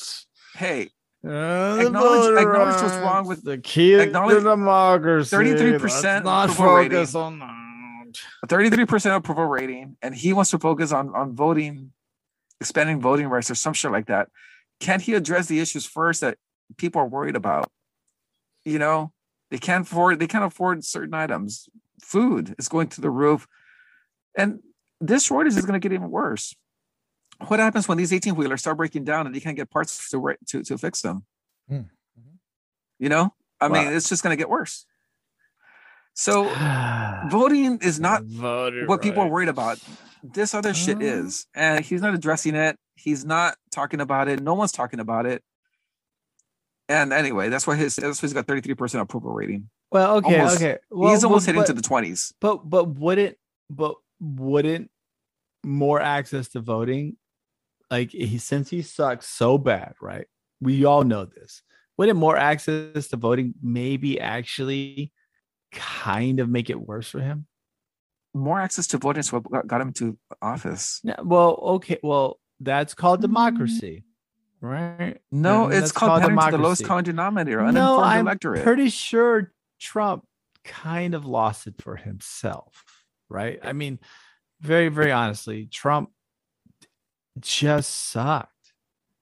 hey, uh, acknowledge, acknowledge what's wrong with the key acknowledge democracy. Thirty-three percent not focus rating, on that. Thirty-three percent approval rating, and he wants to focus on on voting, expanding voting rights or some shit like that. Can't he address the issues first that people are worried about. You know, they can't afford they can't afford certain items. Food is going to the roof, and this shortage is going to get even worse. What happens when these 18 wheelers start breaking down and you can't get parts to to, to fix them? Mm-hmm. You know, I mean, it's just going to get worse. So voting is not Voted what people are worried about. This other shit uh-huh. is, and he's not addressing it. He's not talking about it. No one's talking about it. And anyway, that's why his that's why he's got 33% approval rating. Well, okay, almost, okay. Well, he's almost but, hitting to the 20s. But but wouldn't but wouldn't more access to voting like he since he sucks so bad, right? We all know this. Wouldn't more access to voting maybe actually kind of make it worse for him? More access to voting is what got him to office. Yeah, well, okay, well, that's called mm-hmm. democracy right? No, it's called, called to the lowest common denominator. No, I'm electorate. pretty sure Trump kind of lost it for himself, right? I mean, very, very honestly, Trump just sucked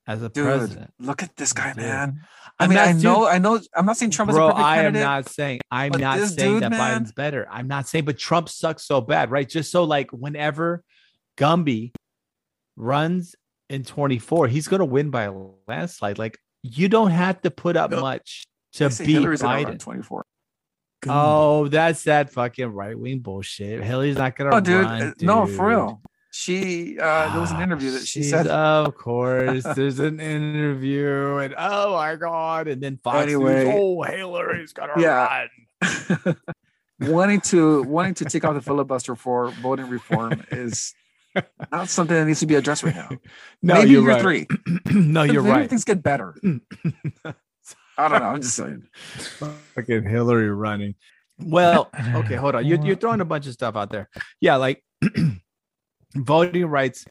as a Dude, president. Look at this guy, dude. man. I I'm mean, not, I know, I know. I'm not saying Trump bro, is a perfect I candidate. am not saying. I'm not saying dude, that man, Biden's better. I'm not saying, but Trump sucks so bad, right? Just so like whenever Gumby runs in 24, he's going to win by a landslide. Like you don't have to put up much to beat Hillary's Biden. 24. Oh, that's that fucking right wing bullshit. Hillary's not gonna. Oh, dude, run, dude. no, for real. She uh there was an interview that she said. Of course, there's an interview, and oh my god, and then Fox anyway, News, oh Hillary's gonna yeah. run. wanting to wanting to take out the filibuster for voting reform is not something that needs to be addressed right now. no, Maybe you're year right. three. no, you're Maybe right. Things get better. I don't know. I'm just saying. Fucking Hillary running. Well, okay, hold on. You're, you're throwing a bunch of stuff out there. Yeah, like voting rights,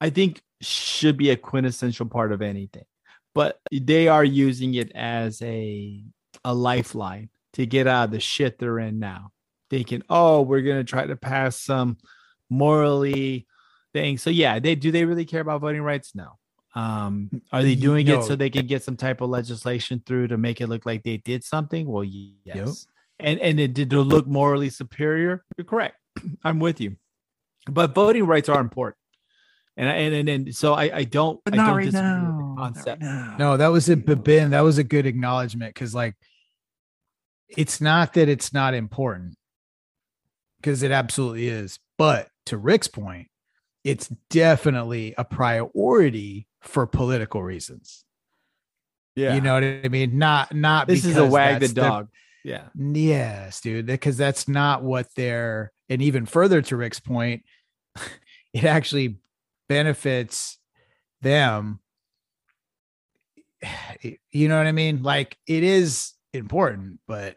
I think should be a quintessential part of anything, but they are using it as a a lifeline to get out of the shit they're in now. Thinking, oh, we're gonna try to pass some morally thing. So yeah, they do they really care about voting rights? No. Um, are they doing No. it so they can get some type of legislation through to make it look like they did something? Well, yes. And and it did to look morally superior. You're correct. I'm with you. But voting rights are important. And and and, and so I I don't But I not don't right disagree with the now. Not concept. right now. No, that was a but Ben. That was a good acknowledgement because, like, it's not that it's not important because it absolutely is. But to Rick's point, it's definitely a priority for political reasons. Yeah. You know what I mean? Not not this is a wag the dog. Yeah. Yes, dude, because that's not what they're. And even further to Rick's point, it actually benefits them. You know what I mean? Like it is important, but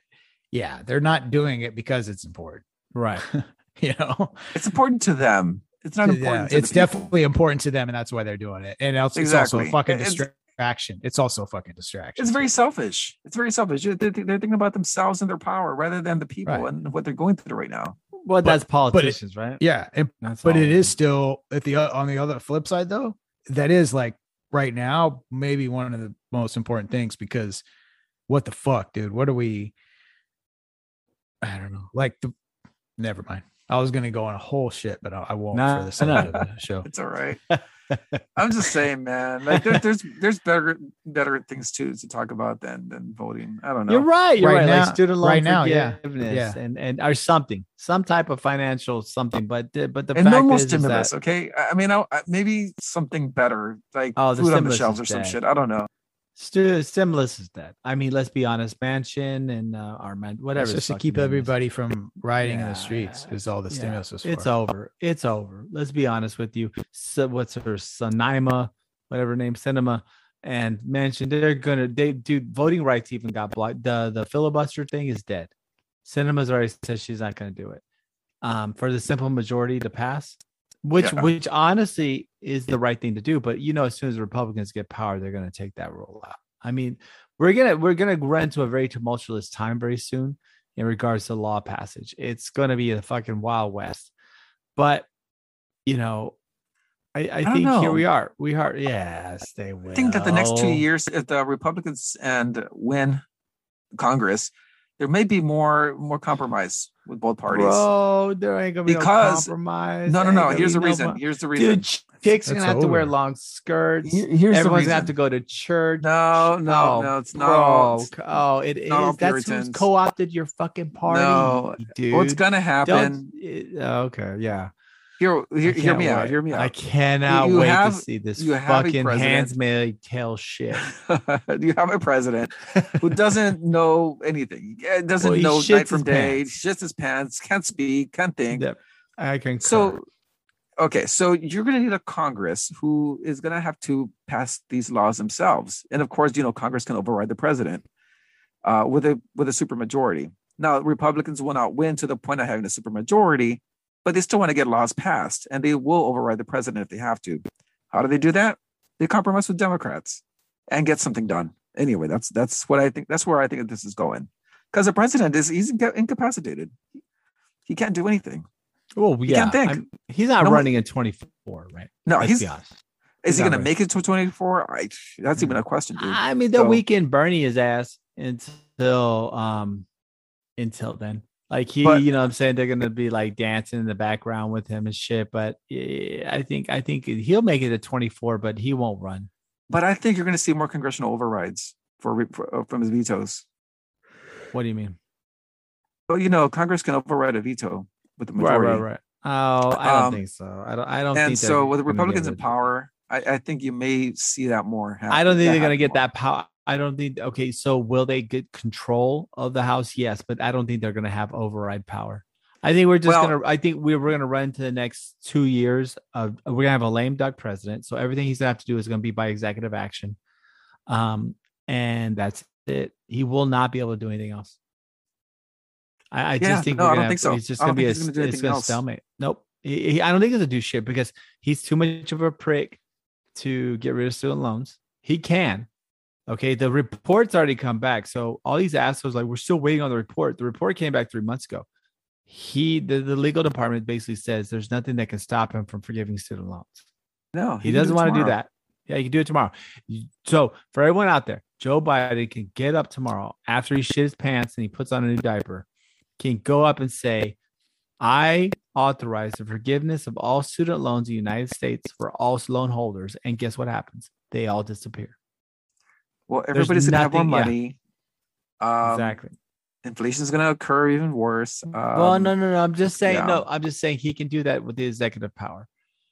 yeah, they're not doing it because it's important. Right. You know, It's important to them. It's not Yeah, important. to it's the people. definitely important to them, and that's why they're doing it. And it's, it's also a Exactly. fucking It's- distraction. It's also a fucking distraction. It's very selfish. It's very selfish. They're, they're thinking about themselves and their power rather than the people Right. and what they're going through right now. Well, that's but it- politicians, right? yeah, and That's but all. it is still at the o- on the other flip side though that is like right now maybe one of the most important things because what the fuck dude what are we i don't know like the never mind i was gonna go on a whole shit but i, I won't Nah, for the sake nah. of the show It's all right. I'm just saying, man. Like there, there's there's better better things too to talk about than than voting. I don't know. You're right. You're Right right. now- like student loan right now, yeah, forgiveness yeah. and and or something, some type of financial something. But the- but the and fact normal is, is stimulus, that, okay? I I mean, I, I- maybe something better, like Oh, the food on the shelves or is some dead. shit. I don't know. Stu- stimulus is dead. I mean, let's be honest. Manchin and uh, our man, whatever. It's just to keep name is. everybody from rioting in the streets yeah, is all the yeah. stimulus was for It's over. It's over. Let's be honest with you. So what's her Sanaima, whatever name, Sinema, and Manchin. They're gonna. They dude. Voting rights even got blocked. The the filibuster thing is dead. Sinema's already said she's not gonna do it. Um, for the simple majority to pass, which Yeah. which honestly is the right thing to do. But you know, as soon as the Republicans get power, they're gonna take that role out. I mean, we're gonna we're gonna run into a very tumultuous time very soon in regards to law passage. It's gonna be a fucking wild west. But you know, I, I, don't think here we are. We are yes, they will. I think that the next two years, if the Republicans and win Congress, there may be more more compromise with both parties. Bro, there ain't gonna be Because- no compromise. no, no, no. Here's the no reason. mo- Here's the reason. Dude, ch- chicks are gonna That's have to wear long skirts. Here- here's the Everyone's reason. gonna have to go to church. No, no, Oh, no. It's not. Bro, oh, it is. not all That's who's co-opted your fucking party, No. dude. What's gonna happen? It- okay, yeah. Hear, hear, me out. Hear me I cannot You wait have- to see this you fucking president- Handmaid's Tale shit. you have a president who doesn't know anything. Doesn't Well, know night from day. pants. Shits his pants. Can't speak. Can't think. Yep, I can. So, okay, so you're going to need a Congress who is going to have to pass these laws themselves, and of course, you know, Congress can override the president uh, with a with a supermajority. Now, Republicans will not win to the point of having a supermajority, but they still want to get laws passed, and they will override the president if they have to. How do they do that? They compromise with Democrats and get something done. Anyway, that's that's what I think. That's where I think this is going, because the president is he's incapacitated. He can't do anything. oh He yeah, can't think. I'm- he's not No one- running in 24, right? No, Let's he's. Is he going to make it to 24? I, that's even a question, dude. I mean, they'll So- weekend Bernie his ass until um until then. Like he, But- you know, what I'm saying they're gonna be like dancing in the background with him and shit. But I think I think he'll make it to 24, but he won't run. But I think you're going to see more congressional overrides for, for uh, from his vetoes. What do you mean? Well, you know, Congress can override a veto with the majority. right, right. right. Oh, I don't Um, think so. I don't. I don't And think. so, with the Republicans in to power, I, I think you may see that more. happen- I don't think they're gonna get more. that power. I don't think. Okay, so will they get control of the House? Yes, but I don't think they're gonna have override power. I think we're just Well- gonna. I think we're, we're gonna run into the next two years of. We're gonna have a lame duck president. So everything he's gonna have to do is gonna be by executive action, um, and that's it. He will not be able to do anything else. I, I Yeah, just think no, we're I don't think so. He's just gonna be a, gonna do it's gonna else. stalemate. Nope. He, he- I don't think he's gonna do shit because he's too much of a prick to get rid of student loans. He can. Okay, the report's already come back. So all these assholes like we're still waiting on the report. The report came back three months ago. He the, the legal department basically says there's nothing that can stop him from forgiving student loans. No, He do doesn't it want to do that. Yeah, you can do it tomorrow. So for everyone out there, Joe Biden can get up tomorrow after he shit his pants and he puts on a new diaper, can go up and say, I authorize the forgiveness of all student loans in the United States for all loan holders. And guess what happens? They all disappear. Well, everybody's gonna have more nothing- yeah. money. Um, exactly. is gonna occur even worse. Um, well, no, no, no. I'm just saying, yeah. no, I'm just saying he can do that with the executive power.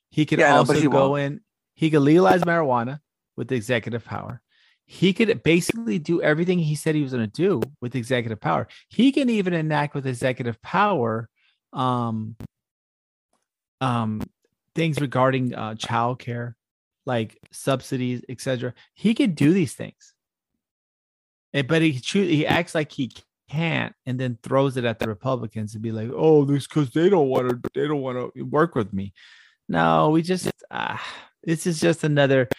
He can Yeah, I know, but also he go won't. in, he could legalize marijuana with the executive power. He could basically do everything he said he was going to do with executive power. He can even enact with executive power um, um, things regarding uh, childcare, like subsidies, etc. He could do these things, but he he acts like he can't, and then throws it at the Republicans and be like, "Oh, this because they don't want to, they don't want to work with me." No, we just ah, this is just another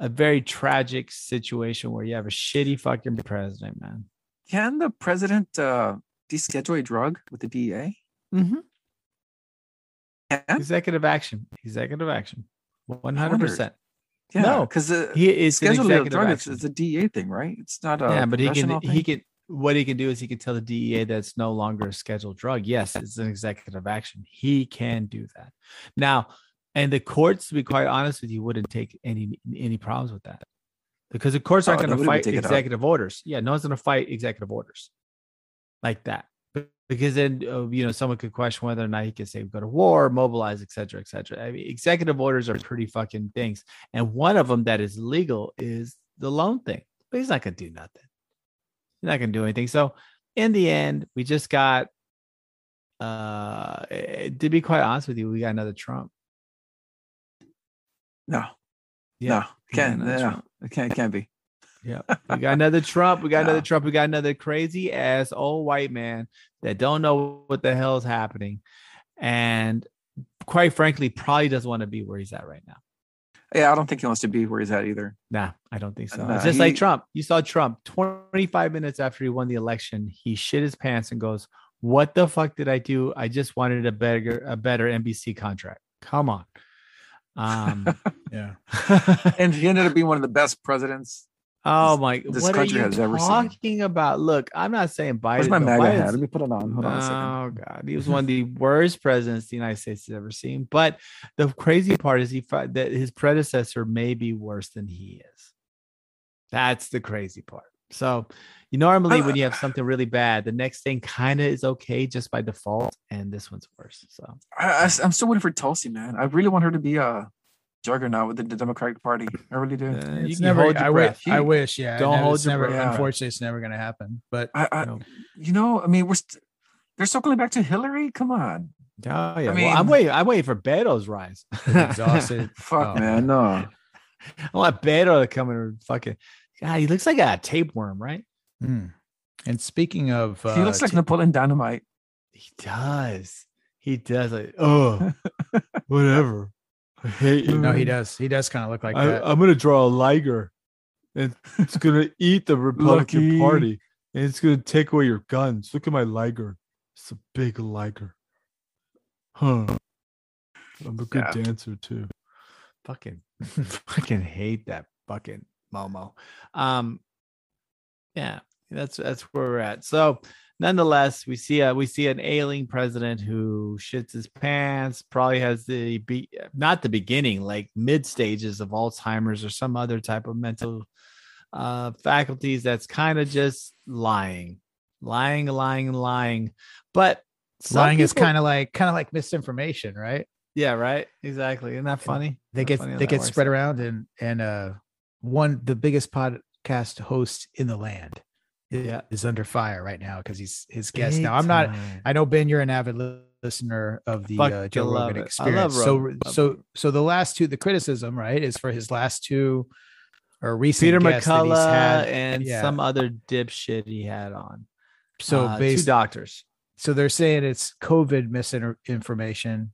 a very tragic situation where you have a shitty fucking president, man. Can the president uh, deschedule a drug with the DEA? Mm-hmm. Can? Executive action, executive action, one hundred percent. Yeah, No, because He is an scheduling a executive drug action. is a DEA thing, right? It's not a yeah, but he can congressional he can what he can do is he can tell the DEA that's no longer a scheduled drug. Yes, it's an executive action. He can do that. Now, and the courts, to be quite honest with you, wouldn't take any any problems with that. Because the courts aren't Oh, going to fight take it up. executive orders. Yeah, no one's going to fight executive orders like that. Because then, uh, you know, someone could question whether or not he could say go to war, mobilize, et cetera, et cetera. I mean, executive orders are pretty fucking things. And one of them that is legal is the loan thing. But he's not going to do nothing. He's not going to do anything. So in the end, we just got, uh, eh, to be quite honest with you, we got another Trump. no, Yeah. no, can't, no, Trump. can't, can't be. Yeah. We got another Trump. We got another Trump. We got another crazy ass old white man that don't know what the hell is happening. And quite frankly, probably doesn't want to be where he's at right now. Yeah, I don't think he wants to be where he's at either. Nah, I don't think so. Nah, it's just like Trump. You saw Trump 25 minutes after he won the election, he shit his pants and goes, What the fuck did I do? I just wanted a better a better NBC contract. Come on. Um Yeah. And he ended up being one of the best presidents. Oh this- my this what country are you has ever seen. talking about? Look, I'm not saying Biden. Where's my MAGA Biden's- hat? Let me put it on. Hold on a second. Oh God, he was one of the worst presidents the United States has ever seen. But the crazy part is he that his predecessor may be worse than he is. That's the crazy part. So, you normally when you have uh, something really bad, the next thing kind of is okay just by default, and this one's worse. So, I, am still waiting for Tulsi, man. I really want her to be a juggernaut within the Democratic Party. I really do. uh, you It's can never. hold your I, wi- breath. I He- wish. Yeah. Don't no, hold your never, breath. Unfortunately, it's never going to happen. But I, I No. you know, I mean, we're st- they're circling back to Hillary. Come on, Oh yeah, I well, I'm mean- waiting. I'm waiting for Beto's rise. exhausted. fuck, Oh, man, no. I want Beto to come in and fucking. God, he looks like a tapeworm, right? Hmm. And speaking of, uh, he looks like t- Napoleon Dynamite. He does. He does. Like, oh, whatever. I hate you. no, he does. He does kind of look like I, that. I'm gonna draw a liger, and it's gonna eat the Republican Lucky. Party, and it's gonna take away your guns. Look at my liger. It's a big liger. Huh. I'm a good Yeah. dancer too. Fucking, fucking hate that fucking Momo. Um, yeah, that's that's where we're at. So, nonetheless, we see a we see an ailing president who shits his pants. Probably has the be not the beginning, like mid stages of Alzheimer's or some other type of mental uh faculties. That's kind of just lying, lying, lying, lying. But Lying is kind of like kind of like misinformation, right? yeah, right, exactly. Isn't that funny? They Isn't get they get spread around, and and uh, one the biggest podcast host in the land Yeah. is under fire right now because he's his guest. Big Now I'm not. time. I know Ben, you're an avid listener of the uh, Joe Rogan it. Experience. So so so the last two, the criticism, right, is for his last two or recent Peter guests that he's McCullough had. and yeah. some other dipshit he had on. So Uh, two doctors. so they're saying it's COVID misinformation.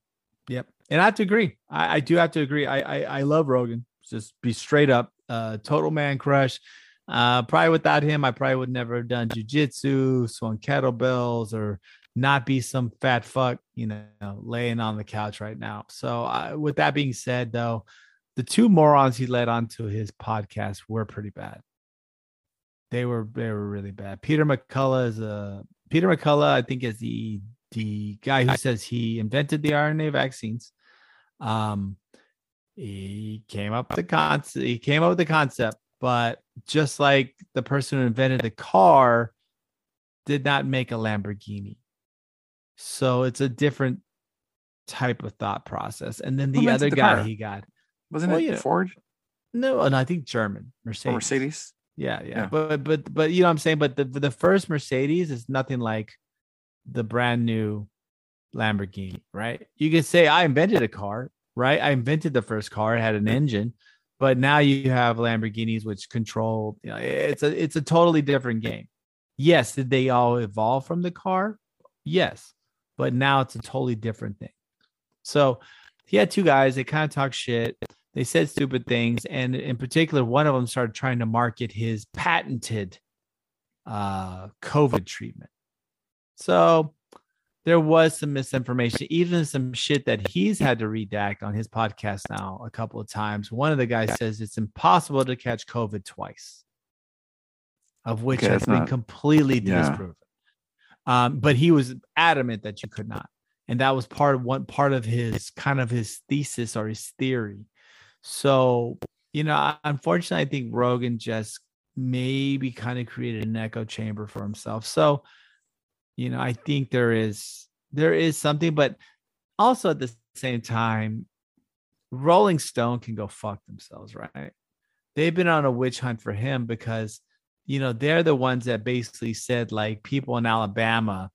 Yep. And I have to agree. I, I do have to agree. I, I I love Rogan. Just be straight up. Uh total man crush. Uh probably without him, I probably would never have done jujitsu, swung kettlebells, or not be some fat fuck, you know, laying on the couch right now. So I, with that being said, though, the two morons he led onto his podcast were pretty bad. They were they were really bad. Peter McCullough is a Peter McCullough, I think, is the the guy who says he invented the RNA vaccines. Um, he came up with the concept. He came up with the concept, but just like the person who invented the car, did not make a Lamborghini. So it's a different type of thought process. And then the other the guy car? he got Wasn't Well, it yeah. Ford no, oh, and I think German or Mercedes. Oh, Mercedes? Yeah, yeah, Yeah. But but but you know what I'm saying. But the the first Mercedes is nothing like the brand new Lamborghini, right? You could say I invented a car, right? I invented the first car. It had an engine, but now you have Lamborghinis which control. You know, it's a it's a totally different game. Yes, did they all evolve from the car? Yes, but now it's a totally different thing. So he had two guys. They kind of talk shit they said stupid things and in particular one of them started trying to market his patented uh covid treatment so there was some misinformation even some shit that he's had to redact on his podcast now a couple of times. One of the guys says it's impossible to catch covid twice of which Okay, has been not- completely Yeah. disproven. Um but he was adamant that you could not. And that was part of one part of his kind of his thesis or his theory. So, you know, unfortunately, I think Rogan just maybe kind of created an echo chamber for himself. So, you know, I think there is there is something, but also at the same time, Rolling Stone can go fuck themselves, right? They've been on a witch hunt for him because, you know, they're the ones that basically said like people in Alabama,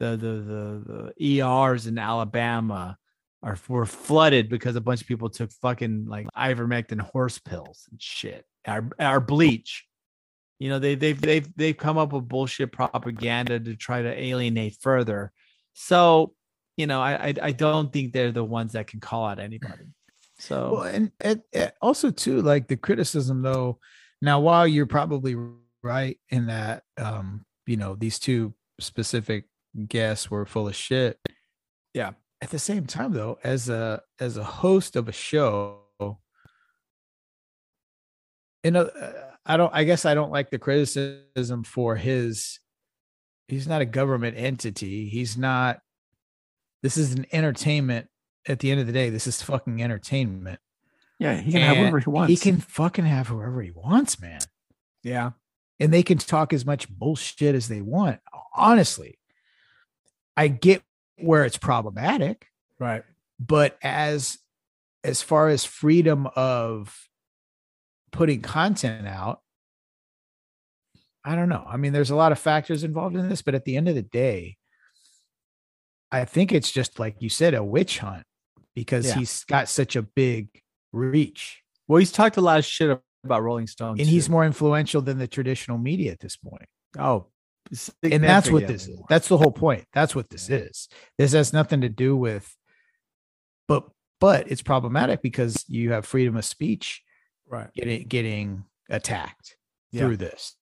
the the the, the ERs in Alabama are were flooded because a bunch of people took fucking like ivermectin horse pills and shit. Our our bleach. You know, they they've they've they've come up with bullshit propaganda to try to alienate further. So, you know, I I, I don't think they're the ones that can call out anybody. So Well, and, and, and also too, like the criticism though. Now, while you're probably right in that, um, you know, these two specific guests were full of shit. Yeah. At the same time, though, as a as a host of a show, you know, I don't. I guess I don't like the criticism for his. He's not a government entity. He's not. This is an entertainment. At the end of the day, this is fucking entertainment. Yeah, he can have And whatever he wants. He can fucking have whoever he wants, man. yeah. And they can talk as much bullshit as they want. Honestly, I get where it's problematic, Right. but as as far as freedom of putting content out, I don't know. I mean, there's a lot of factors involved in this, but at the end of the day, I think it's just like you said, a witch hunt because Yeah. he's got such a big reach. Well, he's talked a lot of shit about Rolling Stone. and he's more influential than the traditional media at this point. oh, And that's what this is that's the whole point. That's what this is. This has nothing to do with, but but it's problematic because you have freedom of speech right. getting getting attacked Yeah. through this.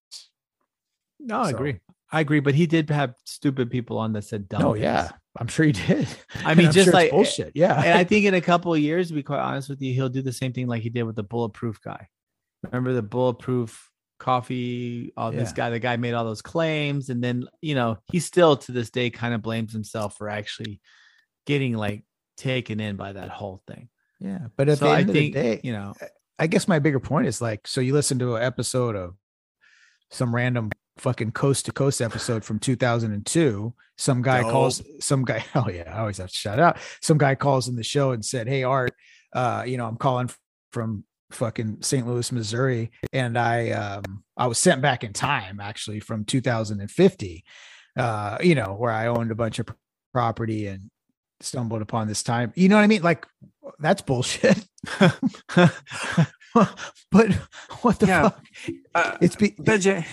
No, I So- agree. I agree, but he did have stupid people on that said dumb. Oh things. yeah, I'm sure he did. I mean, just sure like bullshit. Eh, yeah, and I think in a couple of years, to be quite honest with you, he'll do the same thing like he did with the bulletproof guy. Remember the bulletproof coffee? All this guy, the guy made all those claims, and then you know he still to this day kind of blames himself for actually getting like taken in by that whole thing. yeah. But at so the end I of think the day, you know, eh, I guess my bigger point is like, so you listen to an episode of some random fucking coast to coast episode from 2002. Some guy calls, some guy, oh yeah, I always have to shout out. Some guy calls in the show and said, Hey, Art, uh, you know, I'm calling from fucking St. Louis, Missouri. And I, um, I was sent back in time actually from 2050, uh, you know, where I owned a bunch of property and stumbled upon this time. You know what I mean? Like, that's bullshit. but what the Yeah. fuck? Uh, It's be Benji,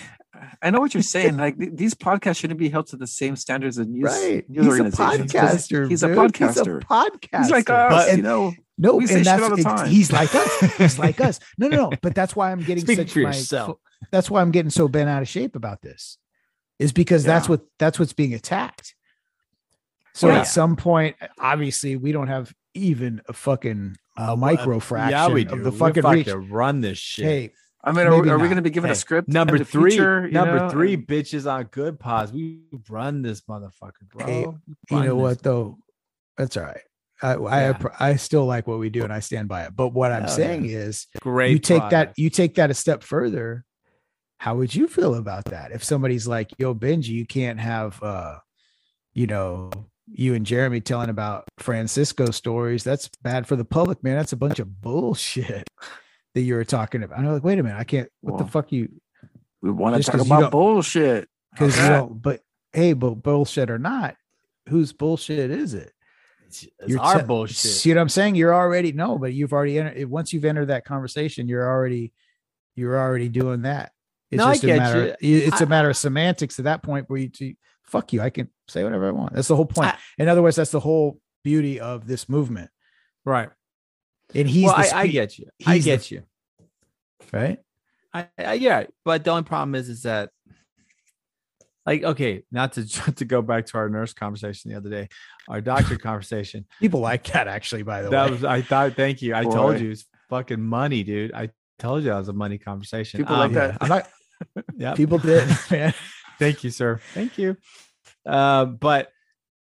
I know what you're saying. Like th- these podcasts shouldn't be held to the same standards as news, right. news He's a organizations. 'cause podcaster. He's a podcaster. He's a podcaster. He's like us, But- you know. No, We say and that's all the time. he's like us. He's like us. No, no, no. But that's why I'm getting Speak such for my, yourself. That's why I'm getting so bent out of shape about this. Is because that's what that's what's being attacked. So Yeah. at some point, obviously, we don't have even a fucking a micro fraction yeah, we of do. the We fucking reach. run this shit. Hey, I mean, are, are we going to be given Hey, a script? number the three, future, number know? three, And- bitches on good pause. We run this motherfucker, bro. Hey, you know this. what though? That's all right. I I, Yeah. appr- I still like what we do and I stand by it. But what I'm Hell saying yeah. is Great. you take that you take that a step further. How would you feel about that? If somebody's like, yo, Benji, you can't have uh, you know, you and Jeremy telling about Francisco stories. That's bad for the public, man. That's a bunch of bullshit that you were talking about. I'm like, wait a minute, I can't what the fuck you we want to Just talk 'cause you about bullshit. because How's you that? don't but hey, but bullshit or not, whose bullshit is it? It's, it's You're our te- bullshit. See what I'm saying? You're already no, but you've already entered. Once you've entered that conversation, you're already you're already doing that. It's No, I just a get matter. It's a I- matter of semantics at that point where you to fuck you. I can say whatever I want. That's the whole point. I- In other words, that's the whole beauty of this movement. right. And he's well, the I, I get you. I he's the- get you. right. I, I yeah, but the only problem is is that like okay, not to to go back to our nurse conversation the other day, our doctor conversation. People like that actually. By the way. That way, was I thought thank you. I Boy. told you it's fucking money, dude. I told you that was a money conversation. People like Um, that. Yeah, I'm not. Yeah. People did, man. Thank you, sir. Thank you. Uh, but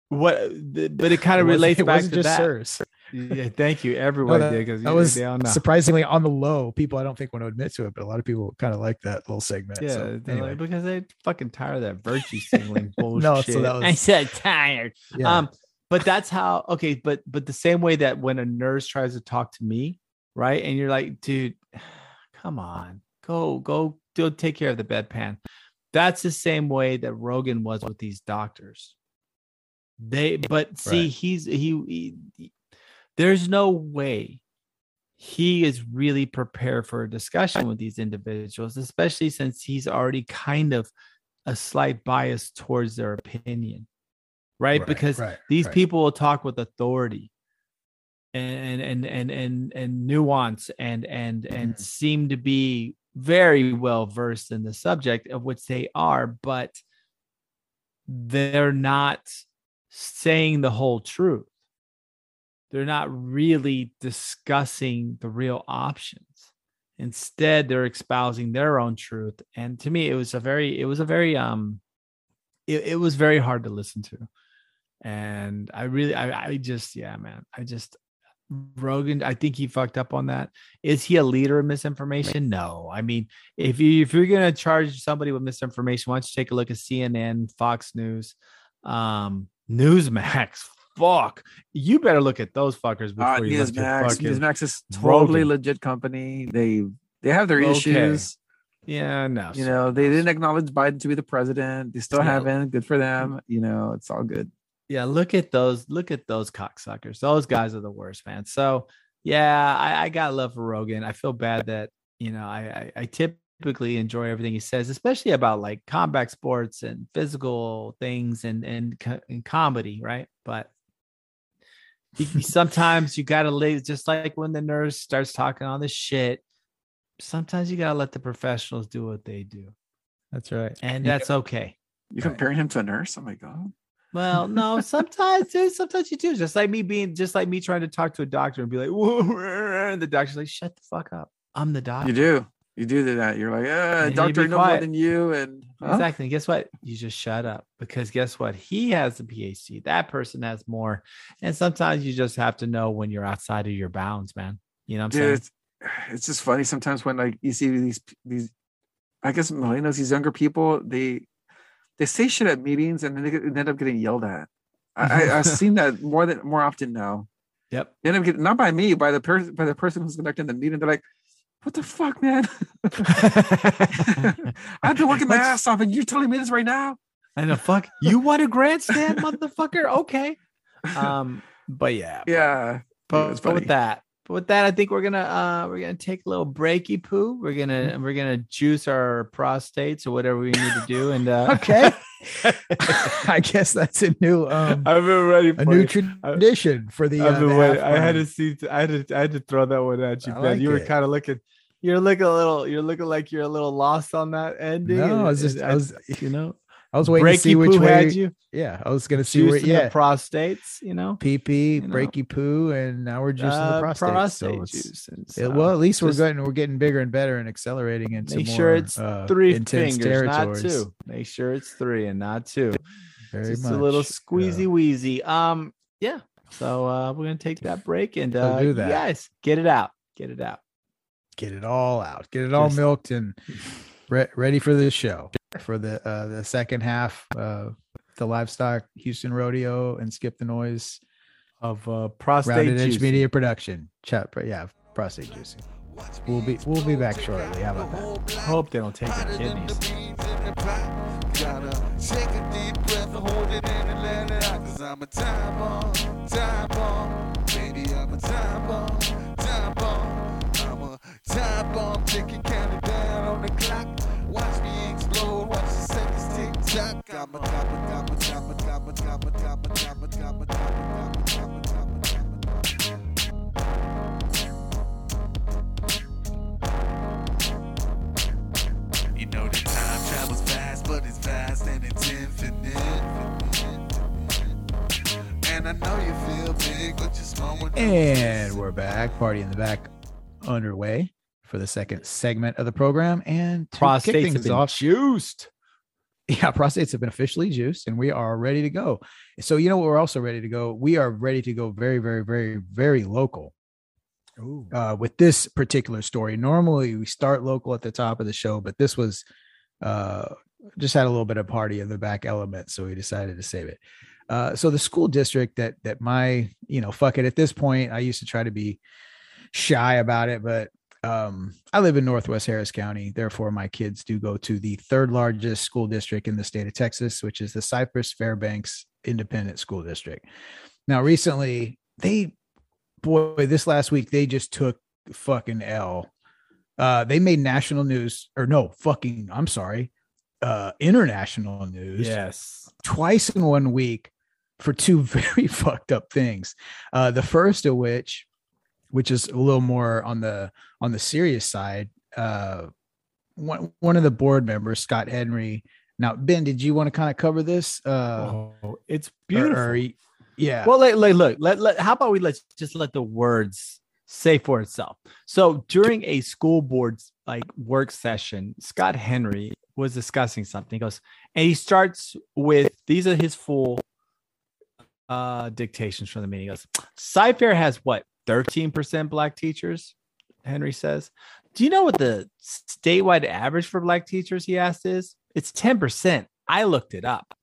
what but it kind of wasn't- relates back to just that. sirs. Yeah, thank you. No, Everyone that, did that was they all surprisingly on the low. People, I don't think want to admit to it, but a lot of people kind of like that little segment. Yeah, so, they're anyway. like, because they're fucking tired of that virtue signaling bullshit. No, so that I said tired. yeah. Um, but that's how okay, but but the same way that when a nurse tries to talk to me, right? And you're like, dude, come on, go, go, do take care of the bedpan. That's the same way that Rogan was with these doctors. They but see, Right. he's he, he there's no way he is really prepared for a discussion with these individuals, especially since he's already kind of a slight bias towards their opinion, right? Right, because right, these right. people will talk with authority and and and and and nuance and and and Mhm. seem to be very well versed in the subject of which they are, but they're not saying the whole truth. They're not really discussing the real options. Instead they're espousing their own truth. And to me it was a very it was a very um it, it was very hard to listen to. And i really I, I just yeah man i just rogan i think he fucked up on that is he a leader of misinformation no i mean if you if you're gonna charge somebody with misinformation why don't you take a look at cnn fox news um newsmax fuck you better look at those fuckers before Uh, you look at Newsmax. Newsmax is totally Rogan. legit company. They they have their Okay. issues. yeah no You know, they didn't acknowledge Biden to be the president. They still Yeah. haven't. Good for them. You know, it's all good. Yeah look at those look at those cocksuckers those guys are the worst man so yeah i, I got love for rogan i feel bad that you know I, I i typically enjoy everything he says especially about like combat sports and physical things and and, and comedy right but sometimes you gotta lay just like when the nurse starts talking all this shit sometimes you gotta let the professionals do what they do That's right. and You that's okay You Right. comparing him to a nurse? Oh my god. Well, no, sometimes, dude, sometimes you do. Just like me being, just like me trying to talk to a doctor and be like, "Whoa," and the doctor's like, "Shut the fuck up, I'm the doctor." You do. You do that. You're like, uh, you doctor, know more than you. And huh? Exactly. And guess what? You just shut up because guess what? He has the PhD. That person has more. And sometimes you just have to know when you're outside of your bounds, man. You know what I'm dude, saying? it's, it's just funny sometimes when like you see these these, I guess millennials, these younger people, they they say shit at meetings and then they, get, they end up getting yelled at. I, I've seen that more than more often now. Yep. They end up getting not by me, by the person by the person who's conducting the meeting. They're like, "What the fuck, man? I've been working my Let's- ass off, and you're telling me this right now." I know. Fuck. You want a grandstand, motherfucker? Okay. Um. But yeah. Yeah, but, but with that but with that i think we're gonna uh we're gonna take a little breaky poo we're Mm-hmm. gonna we're gonna juice our prostates or whatever we need to do and uh Okay. I guess that's a new um i've been ready a new tradition for the. Uh, the waiting. I had to see. I had to. I had to throw that one at you, I Ben. like you were kind of looking. You're looking a little. You're looking like you're a little lost on that ending. No, and- I was just. I was. you know. I was waiting to see Breaky which way. had you. Yeah, I was gonna see where. Yeah, the prostates, you know. pee you know. breaky poo, and now we're juicing Uh, the prostate. prostate so juice. It- well, at least we're getting we're getting bigger and better and accelerating into Make more sure it's uh, three fingers, not two. Make sure it's three and not two. Very Just much. a little uh, squeezy wheezy. Um, yeah. So uh, we're gonna take that break and uh, do that. guys get it out. Get it out. get it all out, get it all Just- milked and re- ready for the show for the uh, the second half of the livestock Houston rodeo and skip the noise of uh, prostate Rounded. Edge Media production. Chat, yeah, prostate juicing. We'll be we'll be back shortly. How about that? I hope they don't take our kidneys. Time bomb, ticking, counting down on the clock. Watch me Got my got my got my got my got my got my got my got my. You know that time travels fast, but it's fast and it's infinite. And I know you feel big, but you're small. And we're back. Party in the back underway for the second segment of the program. And prostate things off. juiced. yeah, prostates have been officially juiced, and we are ready to go. So you know what? We're also ready to go. We are ready to go very, very, very, very local. uh, with this particular story. Normally we start local at the top of the show, but this was uh, just had a little bit of party in the back element, so we decided to save it. Uh, so the school district that that my you know fuck it at this point, I used to try to be shy about it, but um, I live in Northwest Harris County, therefore my kids do go to the third largest school district in the state of Texas, which is the Cypress Fairbanks Independent School District. Now, recently they boy, this last week they just took fucking L. Uh, they made national news, or no, fucking, I'm sorry, uh, international news Yes. twice in one week for two very fucked up things. Uh, the first of which, which is a little more on the on the serious side, uh, one one of the board members, Scott Henry. Now, Ben, did you want to kind of cover this? Uh, oh, it's beautiful. or- yeah. Well, like, like, look, let, let, how about we let's just let the words say for itself. So during a school board's like work session, Scott Henry was discussing something. He goes, and he starts with these are his full uh dictations from the meeting. He goes, Cyfair has what 13% black teachers, Henry says. Do you know what the statewide average for black teachers? He asked is it's 10%. I looked it up.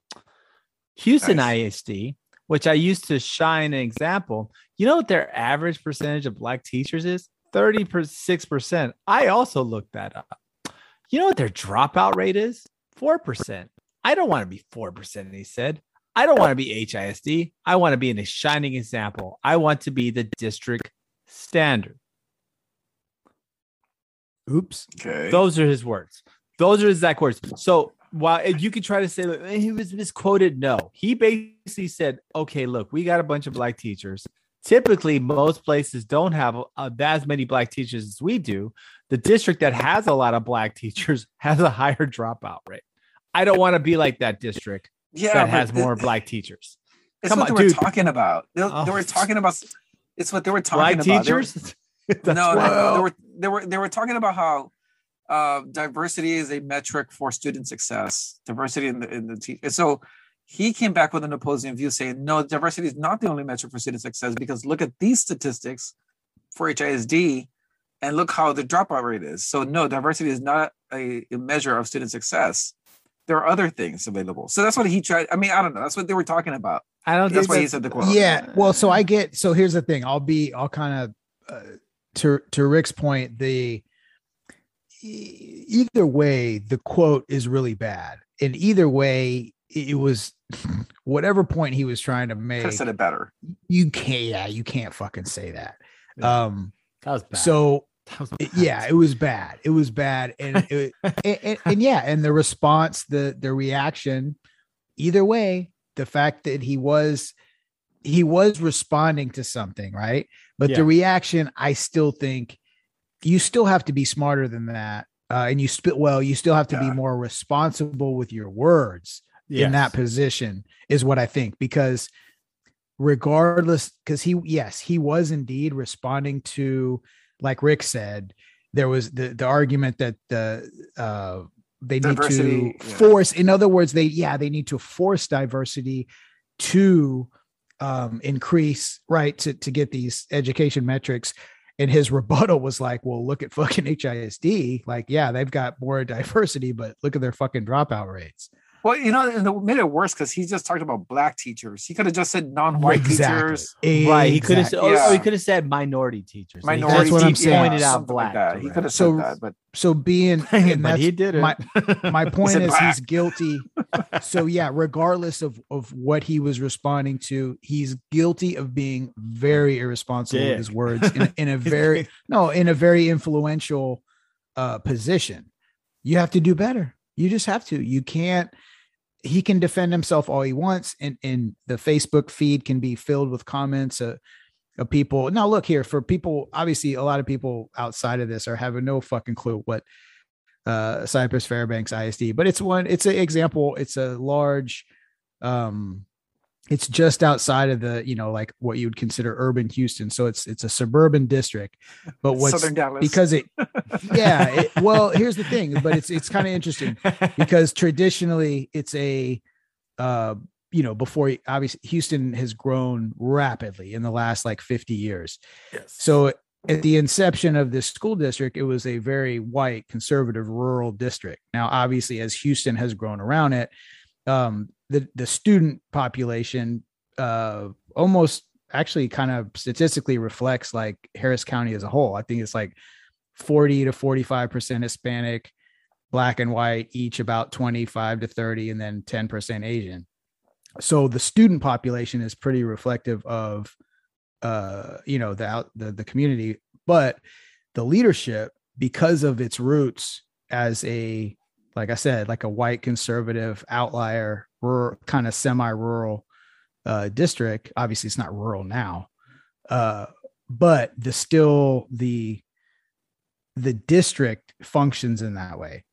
Houston Nice. ISD, which I used to shine an example, you know what their average percentage of black teachers is? 36%. I also looked that up. You know what their dropout rate is? 4%. I don't want to be 4%, he said. I don't want to be HISD. I want to be in a shining example. I want to be the district standard. Oops. Okay. Those are his words. Those are his exact words. So while you could try to say that he was misquoted, no, he basically said, "Okay, look, we got a bunch of black teachers. Typically, most places don't have uh, as many black teachers as we do. The district that has a lot of black teachers has a higher dropout rate. I don't want to be like that district yeah, that has it- more black teachers. It's Come what on, they were dude. talking about. They, Oh. they were talking about. It's what they were Black talking about. They were- teachers. no, they were they were they were talking about how uh, diversity is a metric for student success. Diversity in the in the te- so he came back with an opposing view, saying no, diversity is not the only metric for student success because look at these statistics for HISD and look how the dropout rate is. So no, diversity is not a, a measure of student success. There are other things available. So that's what he tried. I mean, I don't know. That's what they were talking about. I don't That's think why he said the quote. Yeah. Well, so I get. So here's the thing. I'll be. I'll kind of. Uh, to to Rick's point, the either way, the quote is really bad, and either way, it was whatever point he was trying to Could make. have said it better. You can't. Yeah, you can't fucking say that. Yeah. Um. that was bad. So That was it- yeah, it was bad. It was bad, and it, and, and, and yeah, and the response, the the reaction, either way, the fact that he was he was responding to something, right? But Yeah. the reaction, I still think you still have to be smarter than that, uh, and you spit well. You still have to be more responsible with your words. in that position is what I think because regardless because he yes he was indeed responding to like Rick said there was the the argument that the uh they need Diversity, to yeah. force in other words they yeah they need to force diversity to um increase right to to get these education metrics. And his rebuttal was like well look at fucking HISD like yeah they've got more diversity but look at their fucking dropout rates Well, you know, and it made it worse because he just talked about black teachers. He could have just said non-white teachers. Right. He could have Exactly. oh, oh, he could have said minority teachers. He Minority That's what I'm saying. pointed out something like black. that. He could have So- said that, but so being and but that's he did it. my- my point said is black. he's guilty so yeah regardless of of what he was responding to he's guilty of being very irresponsible with his words in, in a very no in a very influential uh position you have to do better you just have to you can't he can defend himself all he wants and and the facebook feed can be filled with comments uh, of people. Now look here for people obviously a lot of people outside of this are having no fucking clue what uh cypress fairbanks isd but it's one it's an example it's a large um it's just outside of the you know like what you would consider urban houston so it's it's a suburban district but what's Southern Dallas. because it yeah it, well here's the thing but it's it's kind of interesting because traditionally it's a uh you know before obviously houston has grown rapidly in the last like 50 years yes. so at the inception of this school district it was a very white conservative rural district now obviously as houston has grown around it um the the student population uh almost actually kind of statistically reflects like harris county as a whole. I think it's like 40 to 45 percent hispanic black and white each about 25 to 30 and then 10 percent asian. So the student population is pretty reflective of uh you know the the, the community. But the leadership because of its roots as a like i said like a white conservative outlier rural, kind of semi-rural uh district. Obviously it's not rural now uh but the still the the district functions in that way.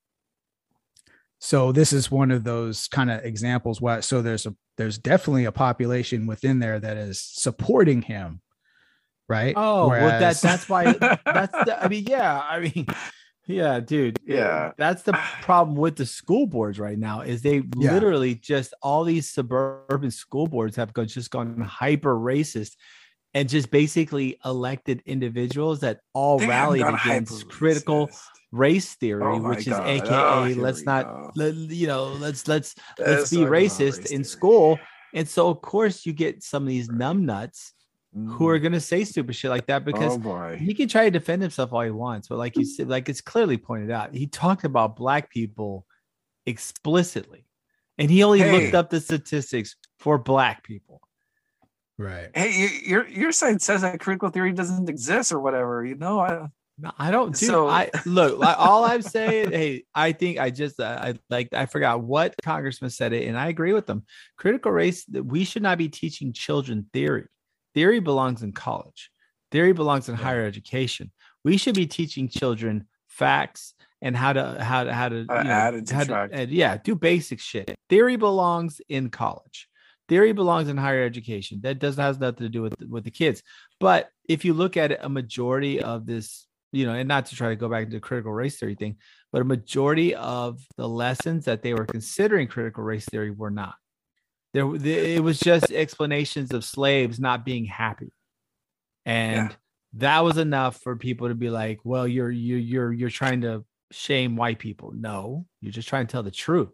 So this is one of those kind of examples why so there's a there's definitely a population within there that is supporting him right? Oh, well, that that's why that's the, I mean, yeah, I mean, yeah, dude. Yeah. That's the problem with the school boards right now is they Yeah. literally just all these suburban school boards have gone, just gone hyper racist and just basically elected individuals that all rallied against critical race theory, Oh which is God. AKA Oh, let's not let, you know, let's let's Let's let's be racist in theory. school. And so of course you get some of these numbnuts who are Mm. gonna say stupid shit like that because oh boy. he can try to defend himself all he wants, but like you said, like it's clearly pointed out, he talked about black people explicitly, and he only looked up the statistics for black people. right Hey, you, your your side says that critical theory doesn't exist or whatever. You know, I, No, I don't. Dude, So- I look. Like, all I'm saying, hey, I think I just uh, I like I forgot what congressman said it, and I agree with them. Critical race. that We should not be teaching children theory. Theory belongs in college. Theory belongs in Yeah. higher education. We should be teaching children facts and how to how to how to How to you know, add and how to- yeah, do basic shit. Theory belongs in college. Theory belongs in higher education. That doesn't has nothing to do with with the kids. But if you look at it, a majority of this, you know, and not to try to go back into critical race theory thing, but a majority of the lessons that they were considering critical race theory were not. There, the- it was just explanations of slaves not being happy, and that was enough for people to be like, "Well, you're you're you're you're trying to shame white people." No, you're just trying to tell the truth.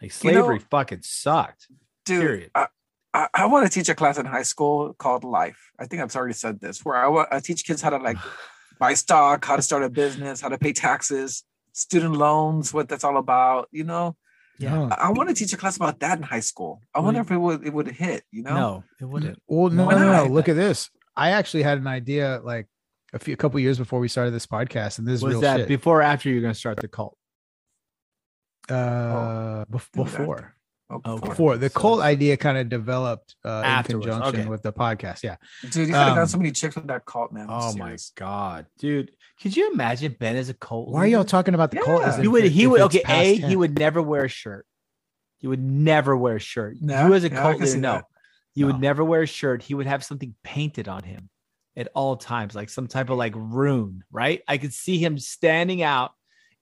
Like You know- slavery fucking sucked. dude, Period. I, I, I want to teach a class in high school called Life. I think I've already said this, where I, wa- I teach kids how to like buy stock, how to start a business, how to pay taxes, student loans, what that's all about. You know, Yeah. I, I want to teach a class about that in high school. I Well, wonder if it would it would hit. You know, No, it wouldn't. Well, no, no, no, no. Look at this. I actually had an idea like a few a couple years before we started this podcast, and this is Was real that shit. before or after you're going to start the cult? uh, bef- do it before, Oh, Okay. before the So- cult idea kind of developed uh, in conjunction okay. with the podcast. Yeah. dude, you could have Um, gotten so many chicks with that cult, man. I'm Oh my god, dude! Could you imagine Ben as a cult? Why are y'all talking about the cult? Yeah. as He would. He would. Okay, past a he would never wear a shirt. He would never wear a shirt. No, you as a yeah, cult leader, no. that. You No. would never wear a shirt. He would have something painted on him at all times, like some type of like rune, right? I could see him standing out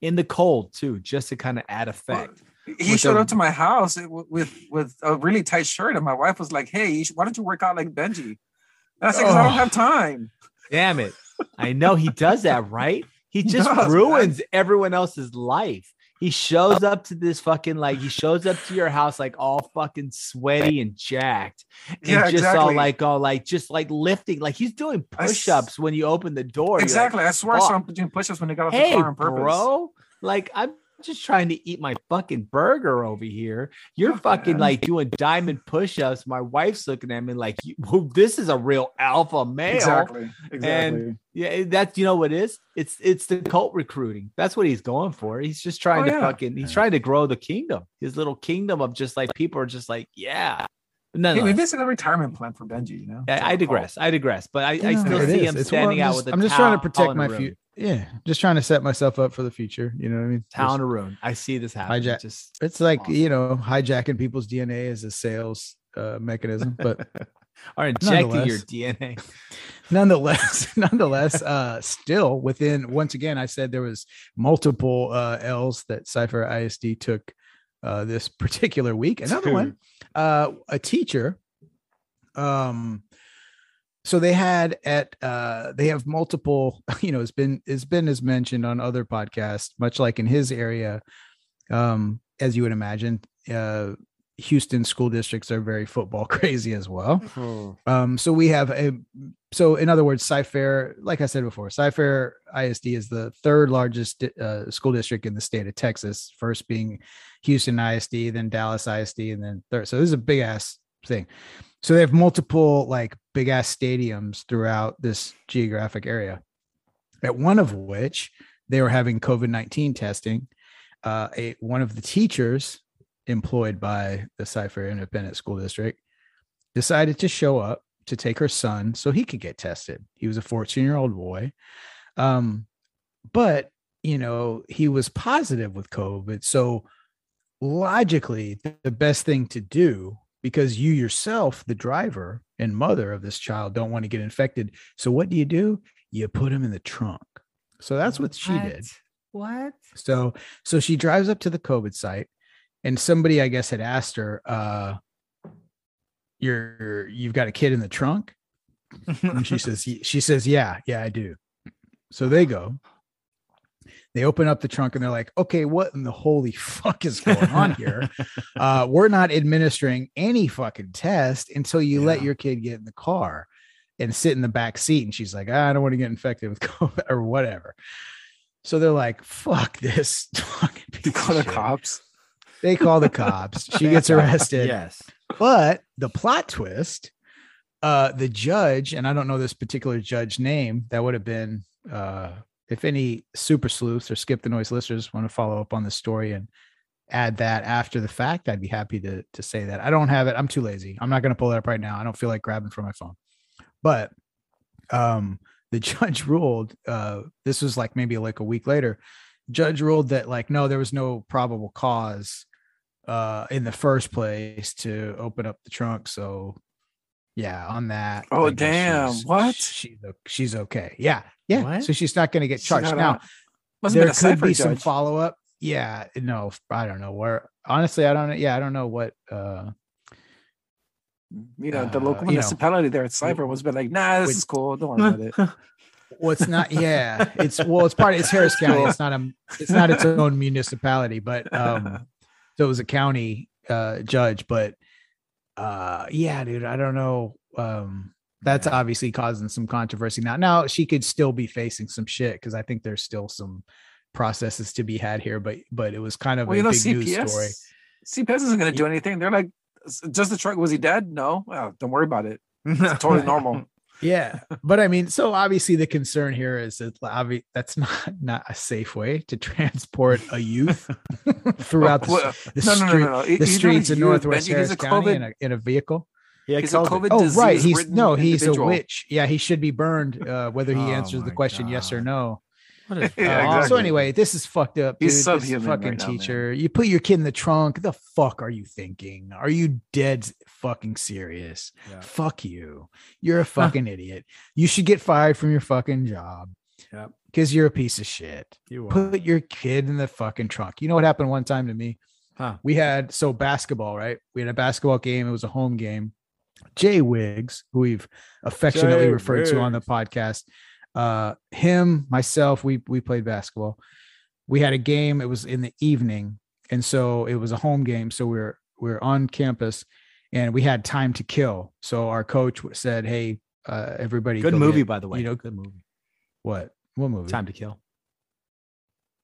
in the cold too, just to kind of add effect. He showed a- up to my house eh, with with, with a really tight shirt, and my wife was like, "Hey, should- why don't you work out like Benji?" And I said, "'Cause I Oh. don't have time." Damn it. I know he does that, right? He He just does, man. ruins everyone else's life. He shows up to this fucking like he shows up to your house like all fucking sweaty and jacked. And Yeah, just all like all like just like lifting. Like he's doing I s- push-ups when you open the door. You're like, Exactly. I swear I saw him doing push-ups when he got off hey, the car on purpose. bro. Like I'm just trying to eat my fucking burger over here. You're Fuck, fucking like doing diamond push-ups. My wife's looking at me like, well, this is a real alpha male. Exactly. Exactly. And Yeah, that's you know what it is. It's it's the cult recruiting. That's what he's going for. He's just trying Oh, to yeah. fucking. He's trying to grow the kingdom. His little kingdom of just like people are just like yeah. No, hey, no. maybe it's a retirement plan for Benji. You know. I, I digress. I digress. But I, I Yeah, still it see is. him It's- well, standing I'm out just- with a I'm just trying to protect my future. Yeah, just trying to set myself up for the future. You know what I mean? Town Just- to ruin. I see this happen. Hijack- Just It's like Awesome. you know hijacking people's DNA as a sales uh, mechanism, but are injecting your DNA. nonetheless, nonetheless, uh, still within. Once again, I said there was multiple uh, L's that Cyfair ISD took uh, this particular week. Another one, uh, a teacher. Um, so they had at uh, they have multiple. You know, it's been it's been as mentioned on other podcasts, much like in his area. Um, as you would imagine, uh, Houston school districts are very football crazy as well. Um, so we have a so in other words, Cyfair, like I said before, Cyfair ISD is the third largest uh, school district in the state of Texas. First being Houston ISD, then Dallas ISD, and then third. So this is a big ass thing. So they have multiple like big ass stadiums throughout this geographic area. At one of which they were having COVID nineteen testing. Uh, a one of the teachers employed by the Cyfair Independent School District decided to show up to take her son so he could get tested. He was a 14 year old boy. Um, but you know, he was positive with COVID. So logically, the best thing to do, because you yourself, the driver and mother of this child, don't want to get infected. So what do you do? You put him in the trunk. So that's what she did. What? So so she drives up to the COVID site, and somebody I guess had asked her, uh, "You're you've got a kid in the trunk?" And she says, "She says, yeah, yeah, I do." So they go. They open up the trunk and they're like, "Okay, what in the holy fuck is going on here? Uh, we're not administering any fucking test until you let your kid get in the car." And sit in the back seat, and she's like, "I don't want to get infected with COVID or whatever." So they're like, fuck this fucking Call the cops. They call the cops. She gets arrested. Yes. But the plot twist, uh, the judge, and I don't know this particular judge name, that would have been uh if any super sleuths or skip the noise listeners want to follow up on the story and add that after the fact, I'd be happy to to say that. I don't have it. I'm too lazy. I'm not gonna pull it up right now. I don't feel like grabbing for my phone. But um the judge ruled uh this was like maybe like a week later judge ruled that like no there was no probable cause uh in the first place to open up the trunk so yeah on that Oh, damn. she's- What? she's she's okay yeah yeah What? so she's not going to get charged now out. Must have there could cipher be some follow-up yeah no i don't know where honestly i don't know yeah i don't know what uh You know, the uh, local know, municipality there at Cyber was been like, nah, this with- is cool. Don't worry about it. well it's not yeah it's well it's part Of, it's harris county it's not a it's not its own municipality but um so it was a county uh judge but uh yeah dude i don't know um that's obviously causing some controversy now now she could still be facing some shit because i think there's still some processes to be had here but but it was kind of well, a you know, big news story CPS, CPS isn't going to do anything. They're like, just the truck. Was he dead? No. Well, don't worry about it. It's totally normal. Yeah but i mean so obviously the concern here is that obvi- that's not not a safe way to transport a youth throughout the, Well, the no, no, no, street- no, no. The he's streets in youth, northwest Benji. harris He's a county in a, in a vehicle Yeah, He's a COVID oh right he's no he's individual. a witch yeah he should be burned uh whether he Oh answers the my question yes or no What is Yeah, exactly. So anyway, this is fucked up. He's dude. This fucking right now, man. teacher. You put your kid in the trunk. The fuck are you thinking? Are you dead fucking serious? Yeah. Fuck you. You're a fucking idiot. You should get fired from your fucking job. Yep. Because you're a piece of shit. You are. Put your kid in the fucking trunk. You know what happened one time to me? Huh. We had so basketball, right? We had a basketball game. It was a home game. Jay Wiggs, who we've affectionately Jay referred to on the podcast, uh, him, myself, we we played basketball. We had a game. It was in the evening, and so it was a home game. So we we're we we're on campus, and we had time to kill. So our coach said, "Hey, uh, everybody, Good go movie, by the way. You know good movie. what? What movie? Time to Kill.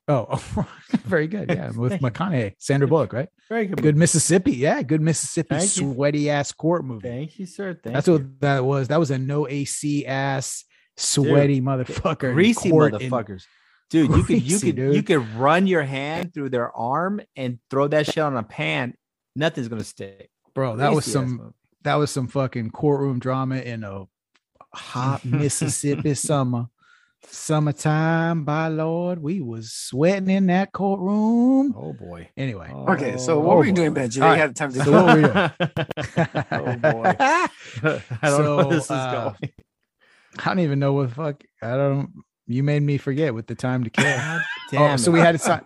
Oh, very good. Yeah, with you. McConaughey, Sandra Bullock, right? Very good. Good Mississippi. Yeah, good Mississippi Thank you. sweaty ass court movie. Thank you, sir. Thank That's you. what that was. That was a no AC ass sweaty motherfucker. greasy court in- motherfuckers. Dude, you could you Greasy, could dude. you could run your hand through their arm and throw that shit on a pan. Nothing's gonna stick. bro, that was Greasy ass some mother- that was some fucking courtroom drama in a hot Mississippi summer. Summertime, by Lord, we was sweating in that courtroom. Oh boy. Anyway, Okay, so what Oh, were you boy. doing, Benji? All You right. had time to So what were we doing? oh boy. I don't know where So, this is uh, going. I don't even know what the fuck. I don't. You made me forget with the time to kill. God oh, damn so we had some,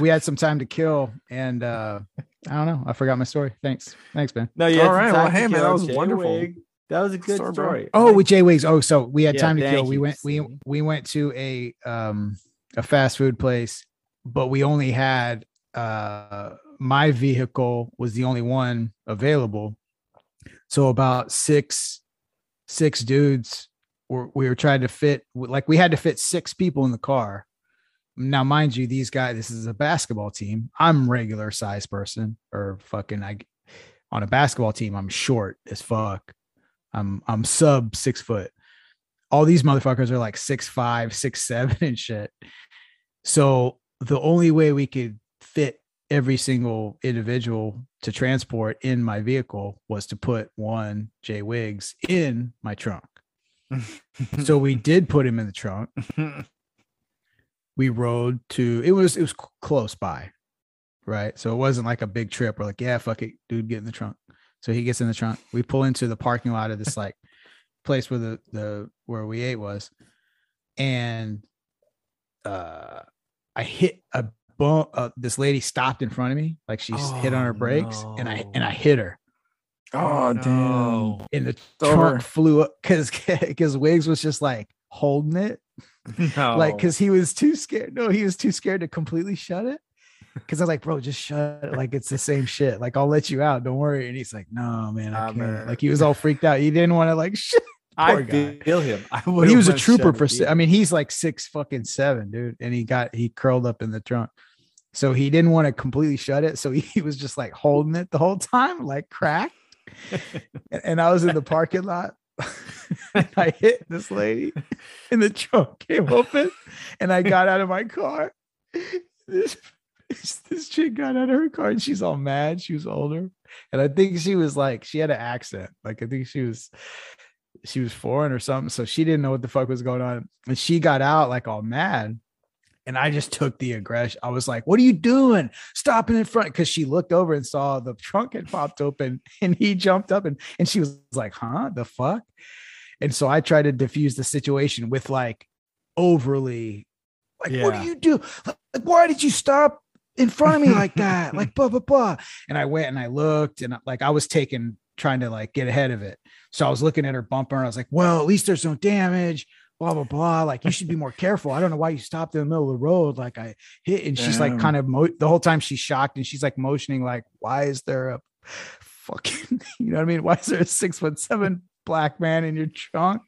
we had some time to kill, and uh I don't know. I forgot my story. Thanks, thanks, man. No, you All had well, hey, man, that was Jay wonderful. Wig. That was a good Story, story. bro. Oh, with Jay Wiggs. Oh, so we had Yeah, time to kill. thank We went. We we went to a um a fast food place, but we only had uh my vehicle was the only one available. So about six six dudes were we were trying to fit like we had to fit six people in the car. Now, mind you, these guys, this is a basketball team. I'm regular size person or fucking I on a basketball team, I'm short as fuck. I'm I'm sub six foot. All these motherfuckers are like six five, six seven, and shit. So the only way we could fit every single individual to transport in my vehicle was to put one Jay Wiggs in my trunk. So we did put him in the trunk. We rode to it was it was close by, right? So it wasn't like a big trip. We're like, yeah, fuck it, dude, get in the trunk. So he gets in the trunk. We pull into the parking lot of this like place where the the where we ate was, and uh, I hit a bump. Uh, this lady stopped in front of me, like she s hit on her Oh, brakes, and I and I hit her. Oh, damn. no. And the over. trunk flew up because because Wiggs was just like holding it, No. like because he was too scared. No, he was too scared to completely shut it. Because I was like, bro, just shut it. Like it's the same shit. Like I'll let you out. Don't worry. And he's like, no, man, I Ah, can't. man. Like he was all freaked out. He didn't want to like shit. I poor guy. feel him. I But he was a trooper for. it I mean, he's like six fucking seven, dude. And he got he curled up in the trunk. So he didn't want to completely shut it. So he was just like holding it the whole time, like cracked. And, I was in the parking lot. and I hit this lady and the trunk came open and I got out of my car. This, this chick got out of her car and she's all mad. She was older. And I think she was like, she had an accent. Like I think she was she was foreign or something. So she didn't know what the fuck was going on. And she got out like all mad. And I just took the aggression. I was like, what are you doing? Stopping in front. Cause she looked over and saw the trunk had popped open and he jumped up and, and she was like, huh? The fuck? And so I tried to diffuse the situation with like overly, like, what do you do? Like, why did you stop in front of me like that? like, blah, blah, blah. And I went and I looked and like I was taking, trying to like get ahead of it. So I was looking at her bumper and I was like, well, at least there's no damage. Blah blah blah. Like you should be more careful. I don't know why you stopped in the middle of the road. Like I hit, and she's like kind of mo- the whole time she's shocked and she's like motioning, like, why is there a fucking, you know what I mean? Why is there a six foot seven black man in your trunk?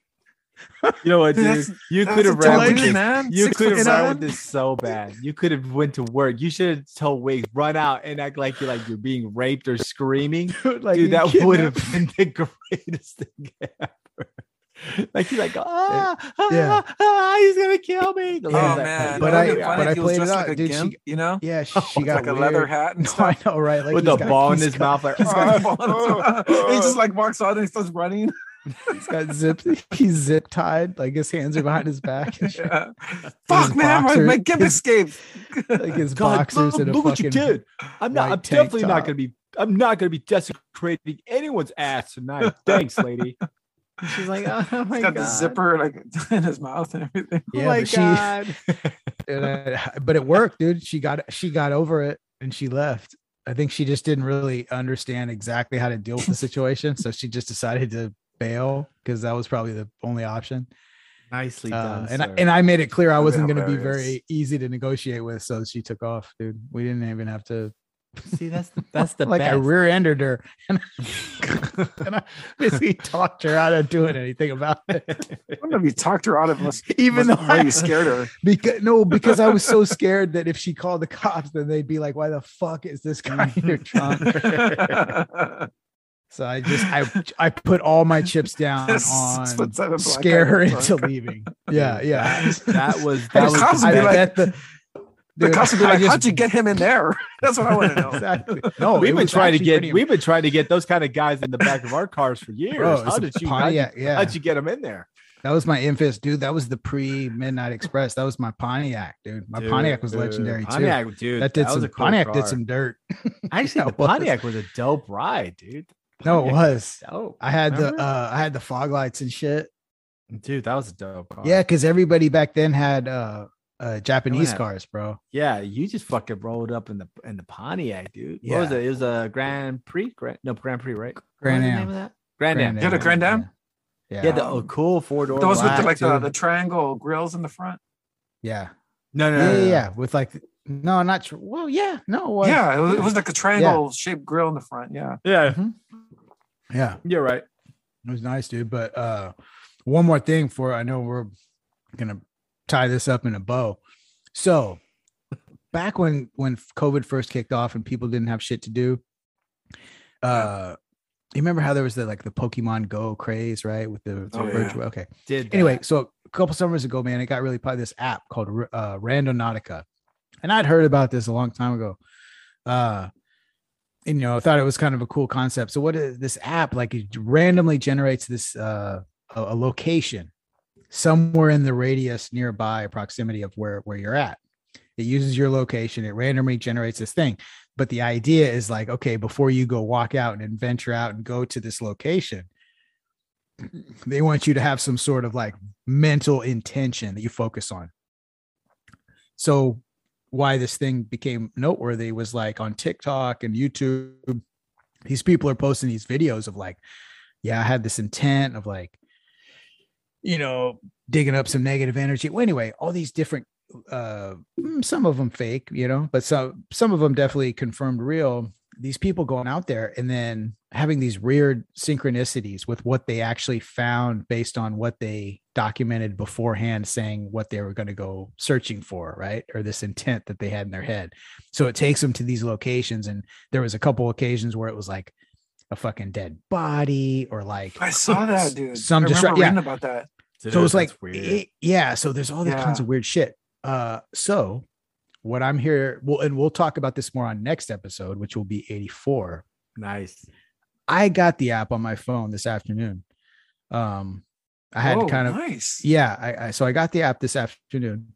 You know what, dude? That's- you could have ran with this. You could have ran with this so bad. You could have went to work. You should have told Wiggs run out and act like you're like you're being raped or screaming. Dude, like Dude, that would have been the greatest thing ever. Like he's like, ah, ah, Yeah. ah, he's gonna kill me. The Oh Yeah. lady's like, man, But I- funny but I played it dressed out, like a dude, she- you know, Yeah, she, she got like a leather hat and No. I know, right? Like with the got- ball in his got- mouth, like he's got- he just like walks out and he starts running. He's got zip. He's zip tied. Like his hands are behind his back. Yeah. Fuck, man, my, boxer- my gimp his- escaped. Like his God, boxers look, and a look what you did. I'm not. I'm definitely not gonna be. I'm not gonna be desecrating anyone's ass tonight. Thanks, lady. And She's like, oh my He's got god. the zipper like in his mouth and everything. Oh Yeah, my but she- god. and I- but it worked, dude. She got she got over it and she left. I think she just didn't really understand exactly how to deal with the situation, so she just decided to bail because that was probably the only option. Nicely Uh, done. and I, and I made it clear I wasn't going to be very easy to negotiate with, so she took off, dude. We didn't even have to. See that's the, that's the like I rear-ended her, and, and I basically talked her out of doing anything about it. I don't know if you talked her out of us. Even though I you scared her. because no, because I was so scared that if she called the cops, then they'd be like, "Why the fuck is this guy in your trunk?" So I just I I put all my chips down on what type of black scare her into leaving. Yeah, yeah. That, was that was I bet the, The cops would like, just- "How'd you get him in there?" That's what I want to know. exactly. No, we've been trying to get we've been trying to get those kind of guys in the back of our cars for years. Bro, how did you? Pontiac, how'd, you, yeah. how'd you get them in there? That was my infamous dude. That was the pre Midnight Express. That was my Pontiac, dude. My Pontiac was Dude, legendary too. Pontiac, dude. that did was some cool Pontiac car. did some dirt. Actually, That the. Pontiac was a dope ride, dude. No, it was. dope. I had the uh I had the fog lights and shit. dude. That was a dope car. Yeah, because everybody back then had uh uh Japanese had- cars, bro. yeah. You just fucking rolled up in the in the Pontiac, dude. What was Yeah. it? It was a Grand Prix, Grand, no Grand Prix, right? Grand what was the Am. name of that? Grand, Am. You had a Grand Am? Yeah. Yeah, the oh, cool four door. Those with the, like the, the triangle grills in the front. yeah. no, no, Yeah, no, yeah, no, no. yeah. With like no, not sure. Well, yeah, no, it was. Yeah, it was, it was like a triangle shaped grill in the front. Yeah. yeah. yeah. You're right. It was nice, dude. But uh one more thing for I know we're gonna tie this up in a bow. So back when when COVID first kicked off and people didn't have shit to do, uh you remember how there was the like the Pokemon Go craze, right? With the, Oh, yeah. virtual okay. Did Anyway, that. so a couple summers ago, man, it got really popular. This app called uh, Randonautica, and I'd heard about this a long time ago. Uh, and, you know, I thought it was kind of a cool concept. So, what is this app? Like, it randomly generates this uh, a, a location somewhere in the radius nearby proximity of where where you're at. It uses your location. It randomly generates this thing. But the idea is like, okay, before you go walk out and venture out and go to this location, they want you to have some sort of like mental intention that you focus on. So why this thing became noteworthy was like on TikTok and YouTube, these people are posting these videos of like, yeah, I had this intent of like, you know, digging up some negative energy. Well, anyway, all these different uh mm, some of them fake, you know, but some some of them definitely confirmed real. These people going out there and then having these weird synchronicities with what they actually found based on what they documented beforehand, saying what they were going to go searching for, right? Or this intent that they had in their head. So it takes them to these locations, and there was a couple occasions where it was like a fucking dead body or like I saw that, dude. Some I remember distra- yeah. reading about that. so it's like weird. it- yeah so there's all these kinds of weird shit uh so what i'm here well and we'll talk about this more on next episode which will be 84 nice. i got the app on my phone this afternoon um i had oh, kind of nice. yeah I, I so i got the app this afternoon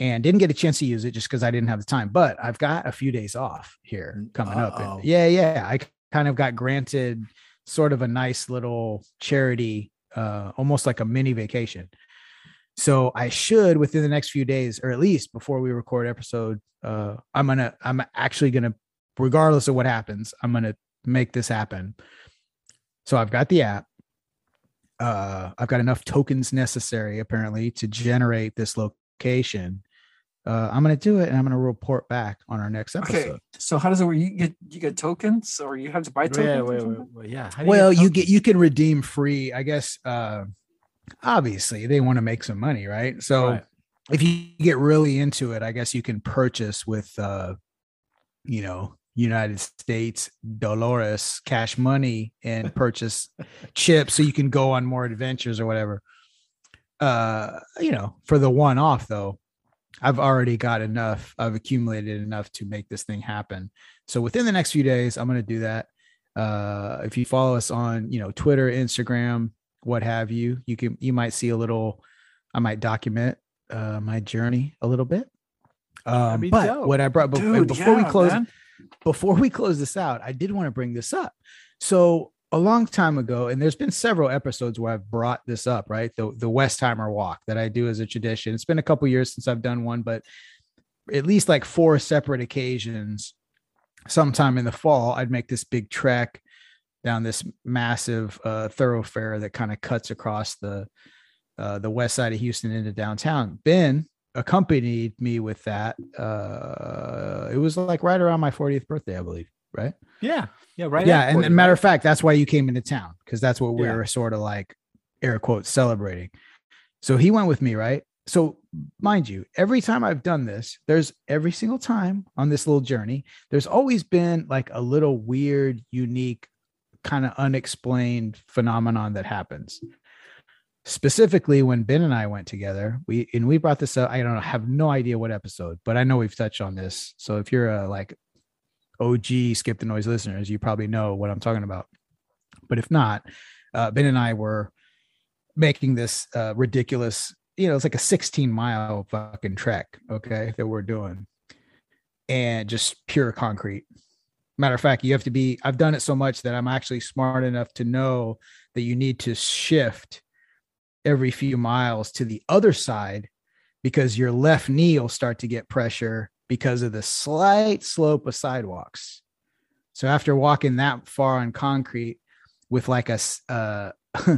and didn't get a chance to use it just because i didn't have the time but i've got a few days off here coming up uh-oh. and yeah yeah i kind of got granted sort of a nice little charity uh almost like a mini vacation. So i should within the next few days or at least before we record episode uh i'm gonna i'm actually gonna regardless of what happens i'm gonna make this happen. So i've got the app. Uh i've got enough tokens necessary apparently to generate this location uh i'm gonna do it and i'm gonna report back on our next episode. Okay. episode So how does it work? You get you get tokens or you have to buy tokens? Yeah, or wait, wait, wait, yeah. How do well you tokens? get you can redeem free i guess uh obviously they want to make some money right so Right. if you get really into it i guess you can purchase with uh you know united states dolores cash money and purchase chips so you can go on more adventures or whatever uh you know for the one off though i've already got enough i've accumulated enough to make this thing happen so within the next few days i'm going to do that uh if you follow us on you know twitter instagram what have you. You can you might see a little. I might document uh, my journey a little bit. Um, be but dope. what I brought Dude, before we close man. before we close this out, I did want to bring this up. So a long time ago, and there's been several episodes where I've brought this up, right? The the Westheimer walk that I do as a tradition. It's been a couple years since I've done one, but at least like four separate occasions, sometime in the fall, I'd make this big trek down this massive uh, thoroughfare that kind of cuts across the uh, the west side of Houston into downtown. Ben accompanied me with that. Uh, it was like right around my 40th birthday, I believe. Right. Yeah. Yeah. Right. yeah. And, and matter of fact, that's why you came into town because that's what we Yeah. were sort of like air quotes celebrating. So he went with me, right? So mind you, every time I've done this, there's every single time on this little journey, there's always been like a little weird, unique, kind of unexplained phenomenon that happens. Specifically, when Ben and I went together, we and we brought this up. I don't know, have no idea what episode, but I know we've touched on this. So if you're a like OG Skip the Noise listeners, you probably know what I'm talking about. But if not, uh, Ben and I were making this uh, ridiculous, you know, it's like a 16 mile fucking trek, okay, that we're doing, and just pure concrete. Matter of fact, you have to be, I've done it so much that I'm actually smart enough to know that you need to shift every few miles to the other side because your left knee will start to get pressure because of the slight slope of sidewalks. So after walking that far on concrete with like a uh,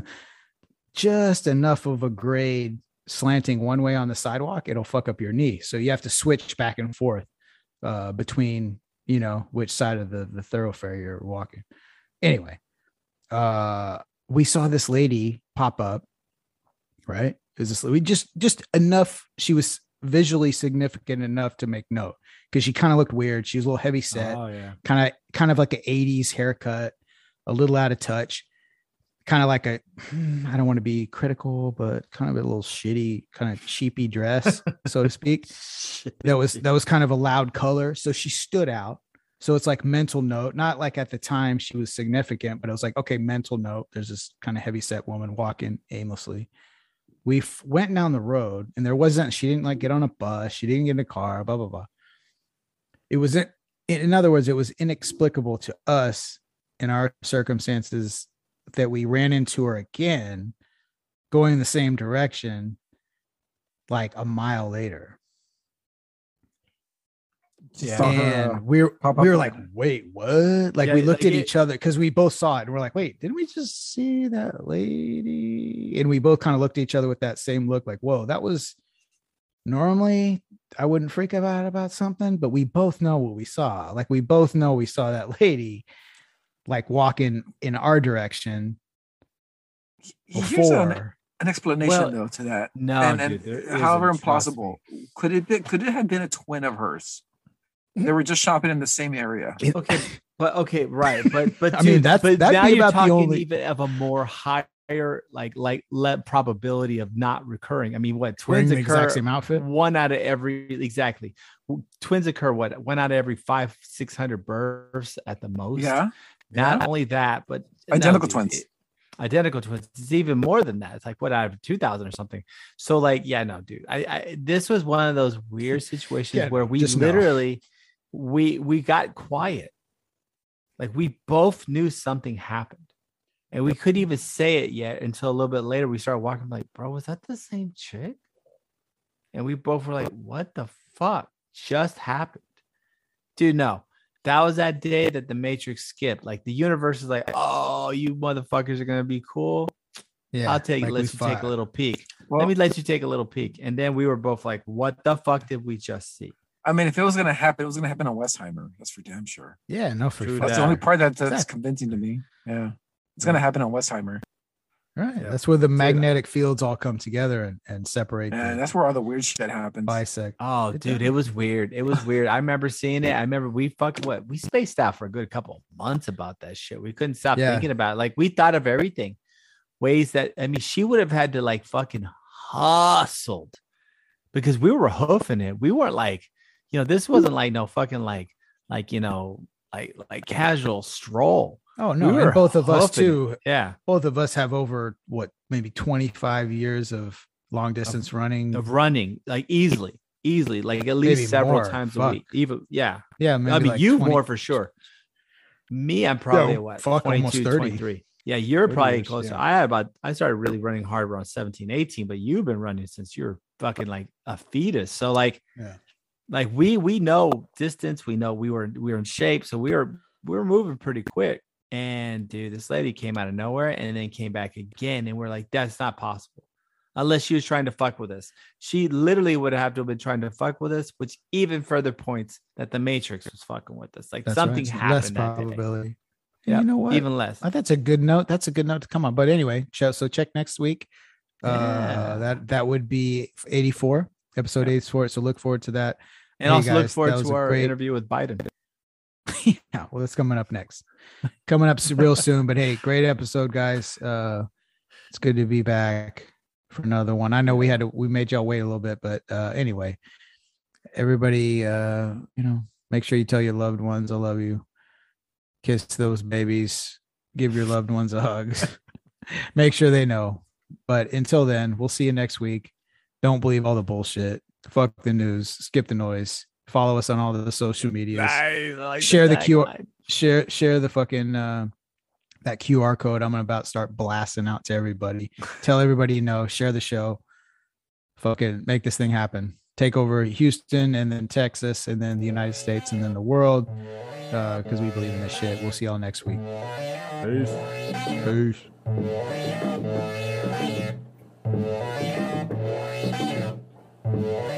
just enough of a grade slanting one way on the sidewalk, it'll fuck up your knee. So you have to switch back and forth uh, between you know which side of the the thoroughfare you're walking. Anyway, uh, we saw this lady pop up. Right? Is this we just just enough? She was visually significant enough to make note because she kind of looked weird. She was a little heavy set Oh yeah. kind of kind of like an 80s haircut, a little out of touch, kind of like a hmm, don't want to be critical, but kind of a little shitty, kind of cheapy dress, so to speak. That was that was kind of a loud color, so she stood out. So it's like mental note, not like at the time she was significant, but it was like okay, mental note. There's this kind of heavy set woman walking aimlessly. We f- went down the road, and there wasn't. She didn't like get on a bus. She didn't get in a car. Blah blah blah. It was in, in other words, it was inexplicable to us in our circumstances that we ran into her again going the same direction like a mile later. Just saw her, uh, And we're pop we were like, wait, what? Like Yeah, we looked like at it- each other because we both saw it and we're like, wait, didn't we just see that lady? And we both kind of looked at each other with that same look, like, whoa, that was normally I wouldn't freak out about something, but we both know what we saw. Like we both know we saw that lady like walking in our direction Here's an, before. an explanation Well, though to that. No, and, and dude, however isn't, implausible could it be could it have been a twin of hers they were just shopping in the same area Okay, but okay, right, but but I mean, dude, that's- but that'd now be you're about the talking only- even of a more higher like like let probability of not recurring. I mean, what twins the occur exact same outfit. one out of every exactly twins occur what one out of every five six hundred births at the most. yeah Not yeah. only that, but no, Identical dude, twins. it- identical twins. It's even more than that. It's like what out of two thousand or something. So like, yeah, no, dude. I, I this was one of those weird situations Yeah, where we literally. no. We we got quiet. Like we both knew something happened. And we couldn't even say it yet until a little bit later. We started walking like, bro, was that the same chick? And we both were like, what the fuck just happened? Dude, no. That was that day that the Matrix skipped. Like the universe is like, oh, you motherfuckers are gonna be cool. Yeah, I'll take like let you take a little peek. well let me let you take a little peek. And then we were both like, what the fuck did we just see? I mean if it was gonna happen it was gonna happen on westheimer that's for damn sure Yeah, no, for True fuck. that's the only part that, that's Exactly. convincing to me yeah it's gonna happen on westheimer Right. Yeah. That's where the magnetic fields all come together and, and separate and the that's where all the weird shit happens bisect. Oh, It dude, does. it was weird. It was weird. I remember seeing it. I remember we fucking what we spaced out for a good couple months about that shit. We couldn't stop Yeah. thinking about it. Like we thought of everything. Ways that I mean, she would have had to like fucking hustled because we were hoofing it. We weren't like, you know, this wasn't like no fucking like like you know, like like casual stroll. Oh no, We both of us too. Yeah, Both of us have over what maybe 25 years of long distance running. of running like easily, easily, like at least Maybe several more. times Fuck. a week. Even yeah, yeah, maybe I mean like you 20 more for sure. Me, I'm probably Yeah, what fuck, almost 22, 30. 23. Yeah, you're probably years, closer. yeah. I had about I started really running hard around 17, 18, but you've been running since you're fucking like a fetus. So like, Yeah. Like we we know distance. We know we were we were in shape, so we were we were moving pretty quick. And dude, this lady came out of nowhere and then came back again, and we're like, that's not possible. Unless she was trying to fuck with us. She literally would have to have been trying to fuck with us, which even further points that the Matrix was fucking with us. Like That's something right. happened. Less that day. probability. Yeah, You know what? Even less. Uh, that's a good note. That's a good note to come on. But anyway, so so check next week. Yeah. Uh, that that would be 84, episode 84. So look forward to that. And Hey, also look forward to our great- interview with Biden. yeah, well, that's coming up next. coming up real soon. But hey, great episode, guys. Uh, it's good to be back for another one. I know we had to, we made y'all wait a little bit, but uh, anyway, everybody, uh, you know, make sure you tell your loved ones I love you. Kiss those babies. Give your loved ones a hug. make sure they know. But until then, we'll see you next week. Don't believe all the bullshit. Fuck the news. Skip the noise. Follow us on all the social medias Share the QR share share the fucking uh that QR code I'm about to start blasting out to everybody. Tell everybody you know, share the show. Fucking make this thing happen. Take over Houston and then Texas and then the United States and then the world. Uh, because we believe in this shit. We'll see y'all next week. Peace. Peace. Yeah.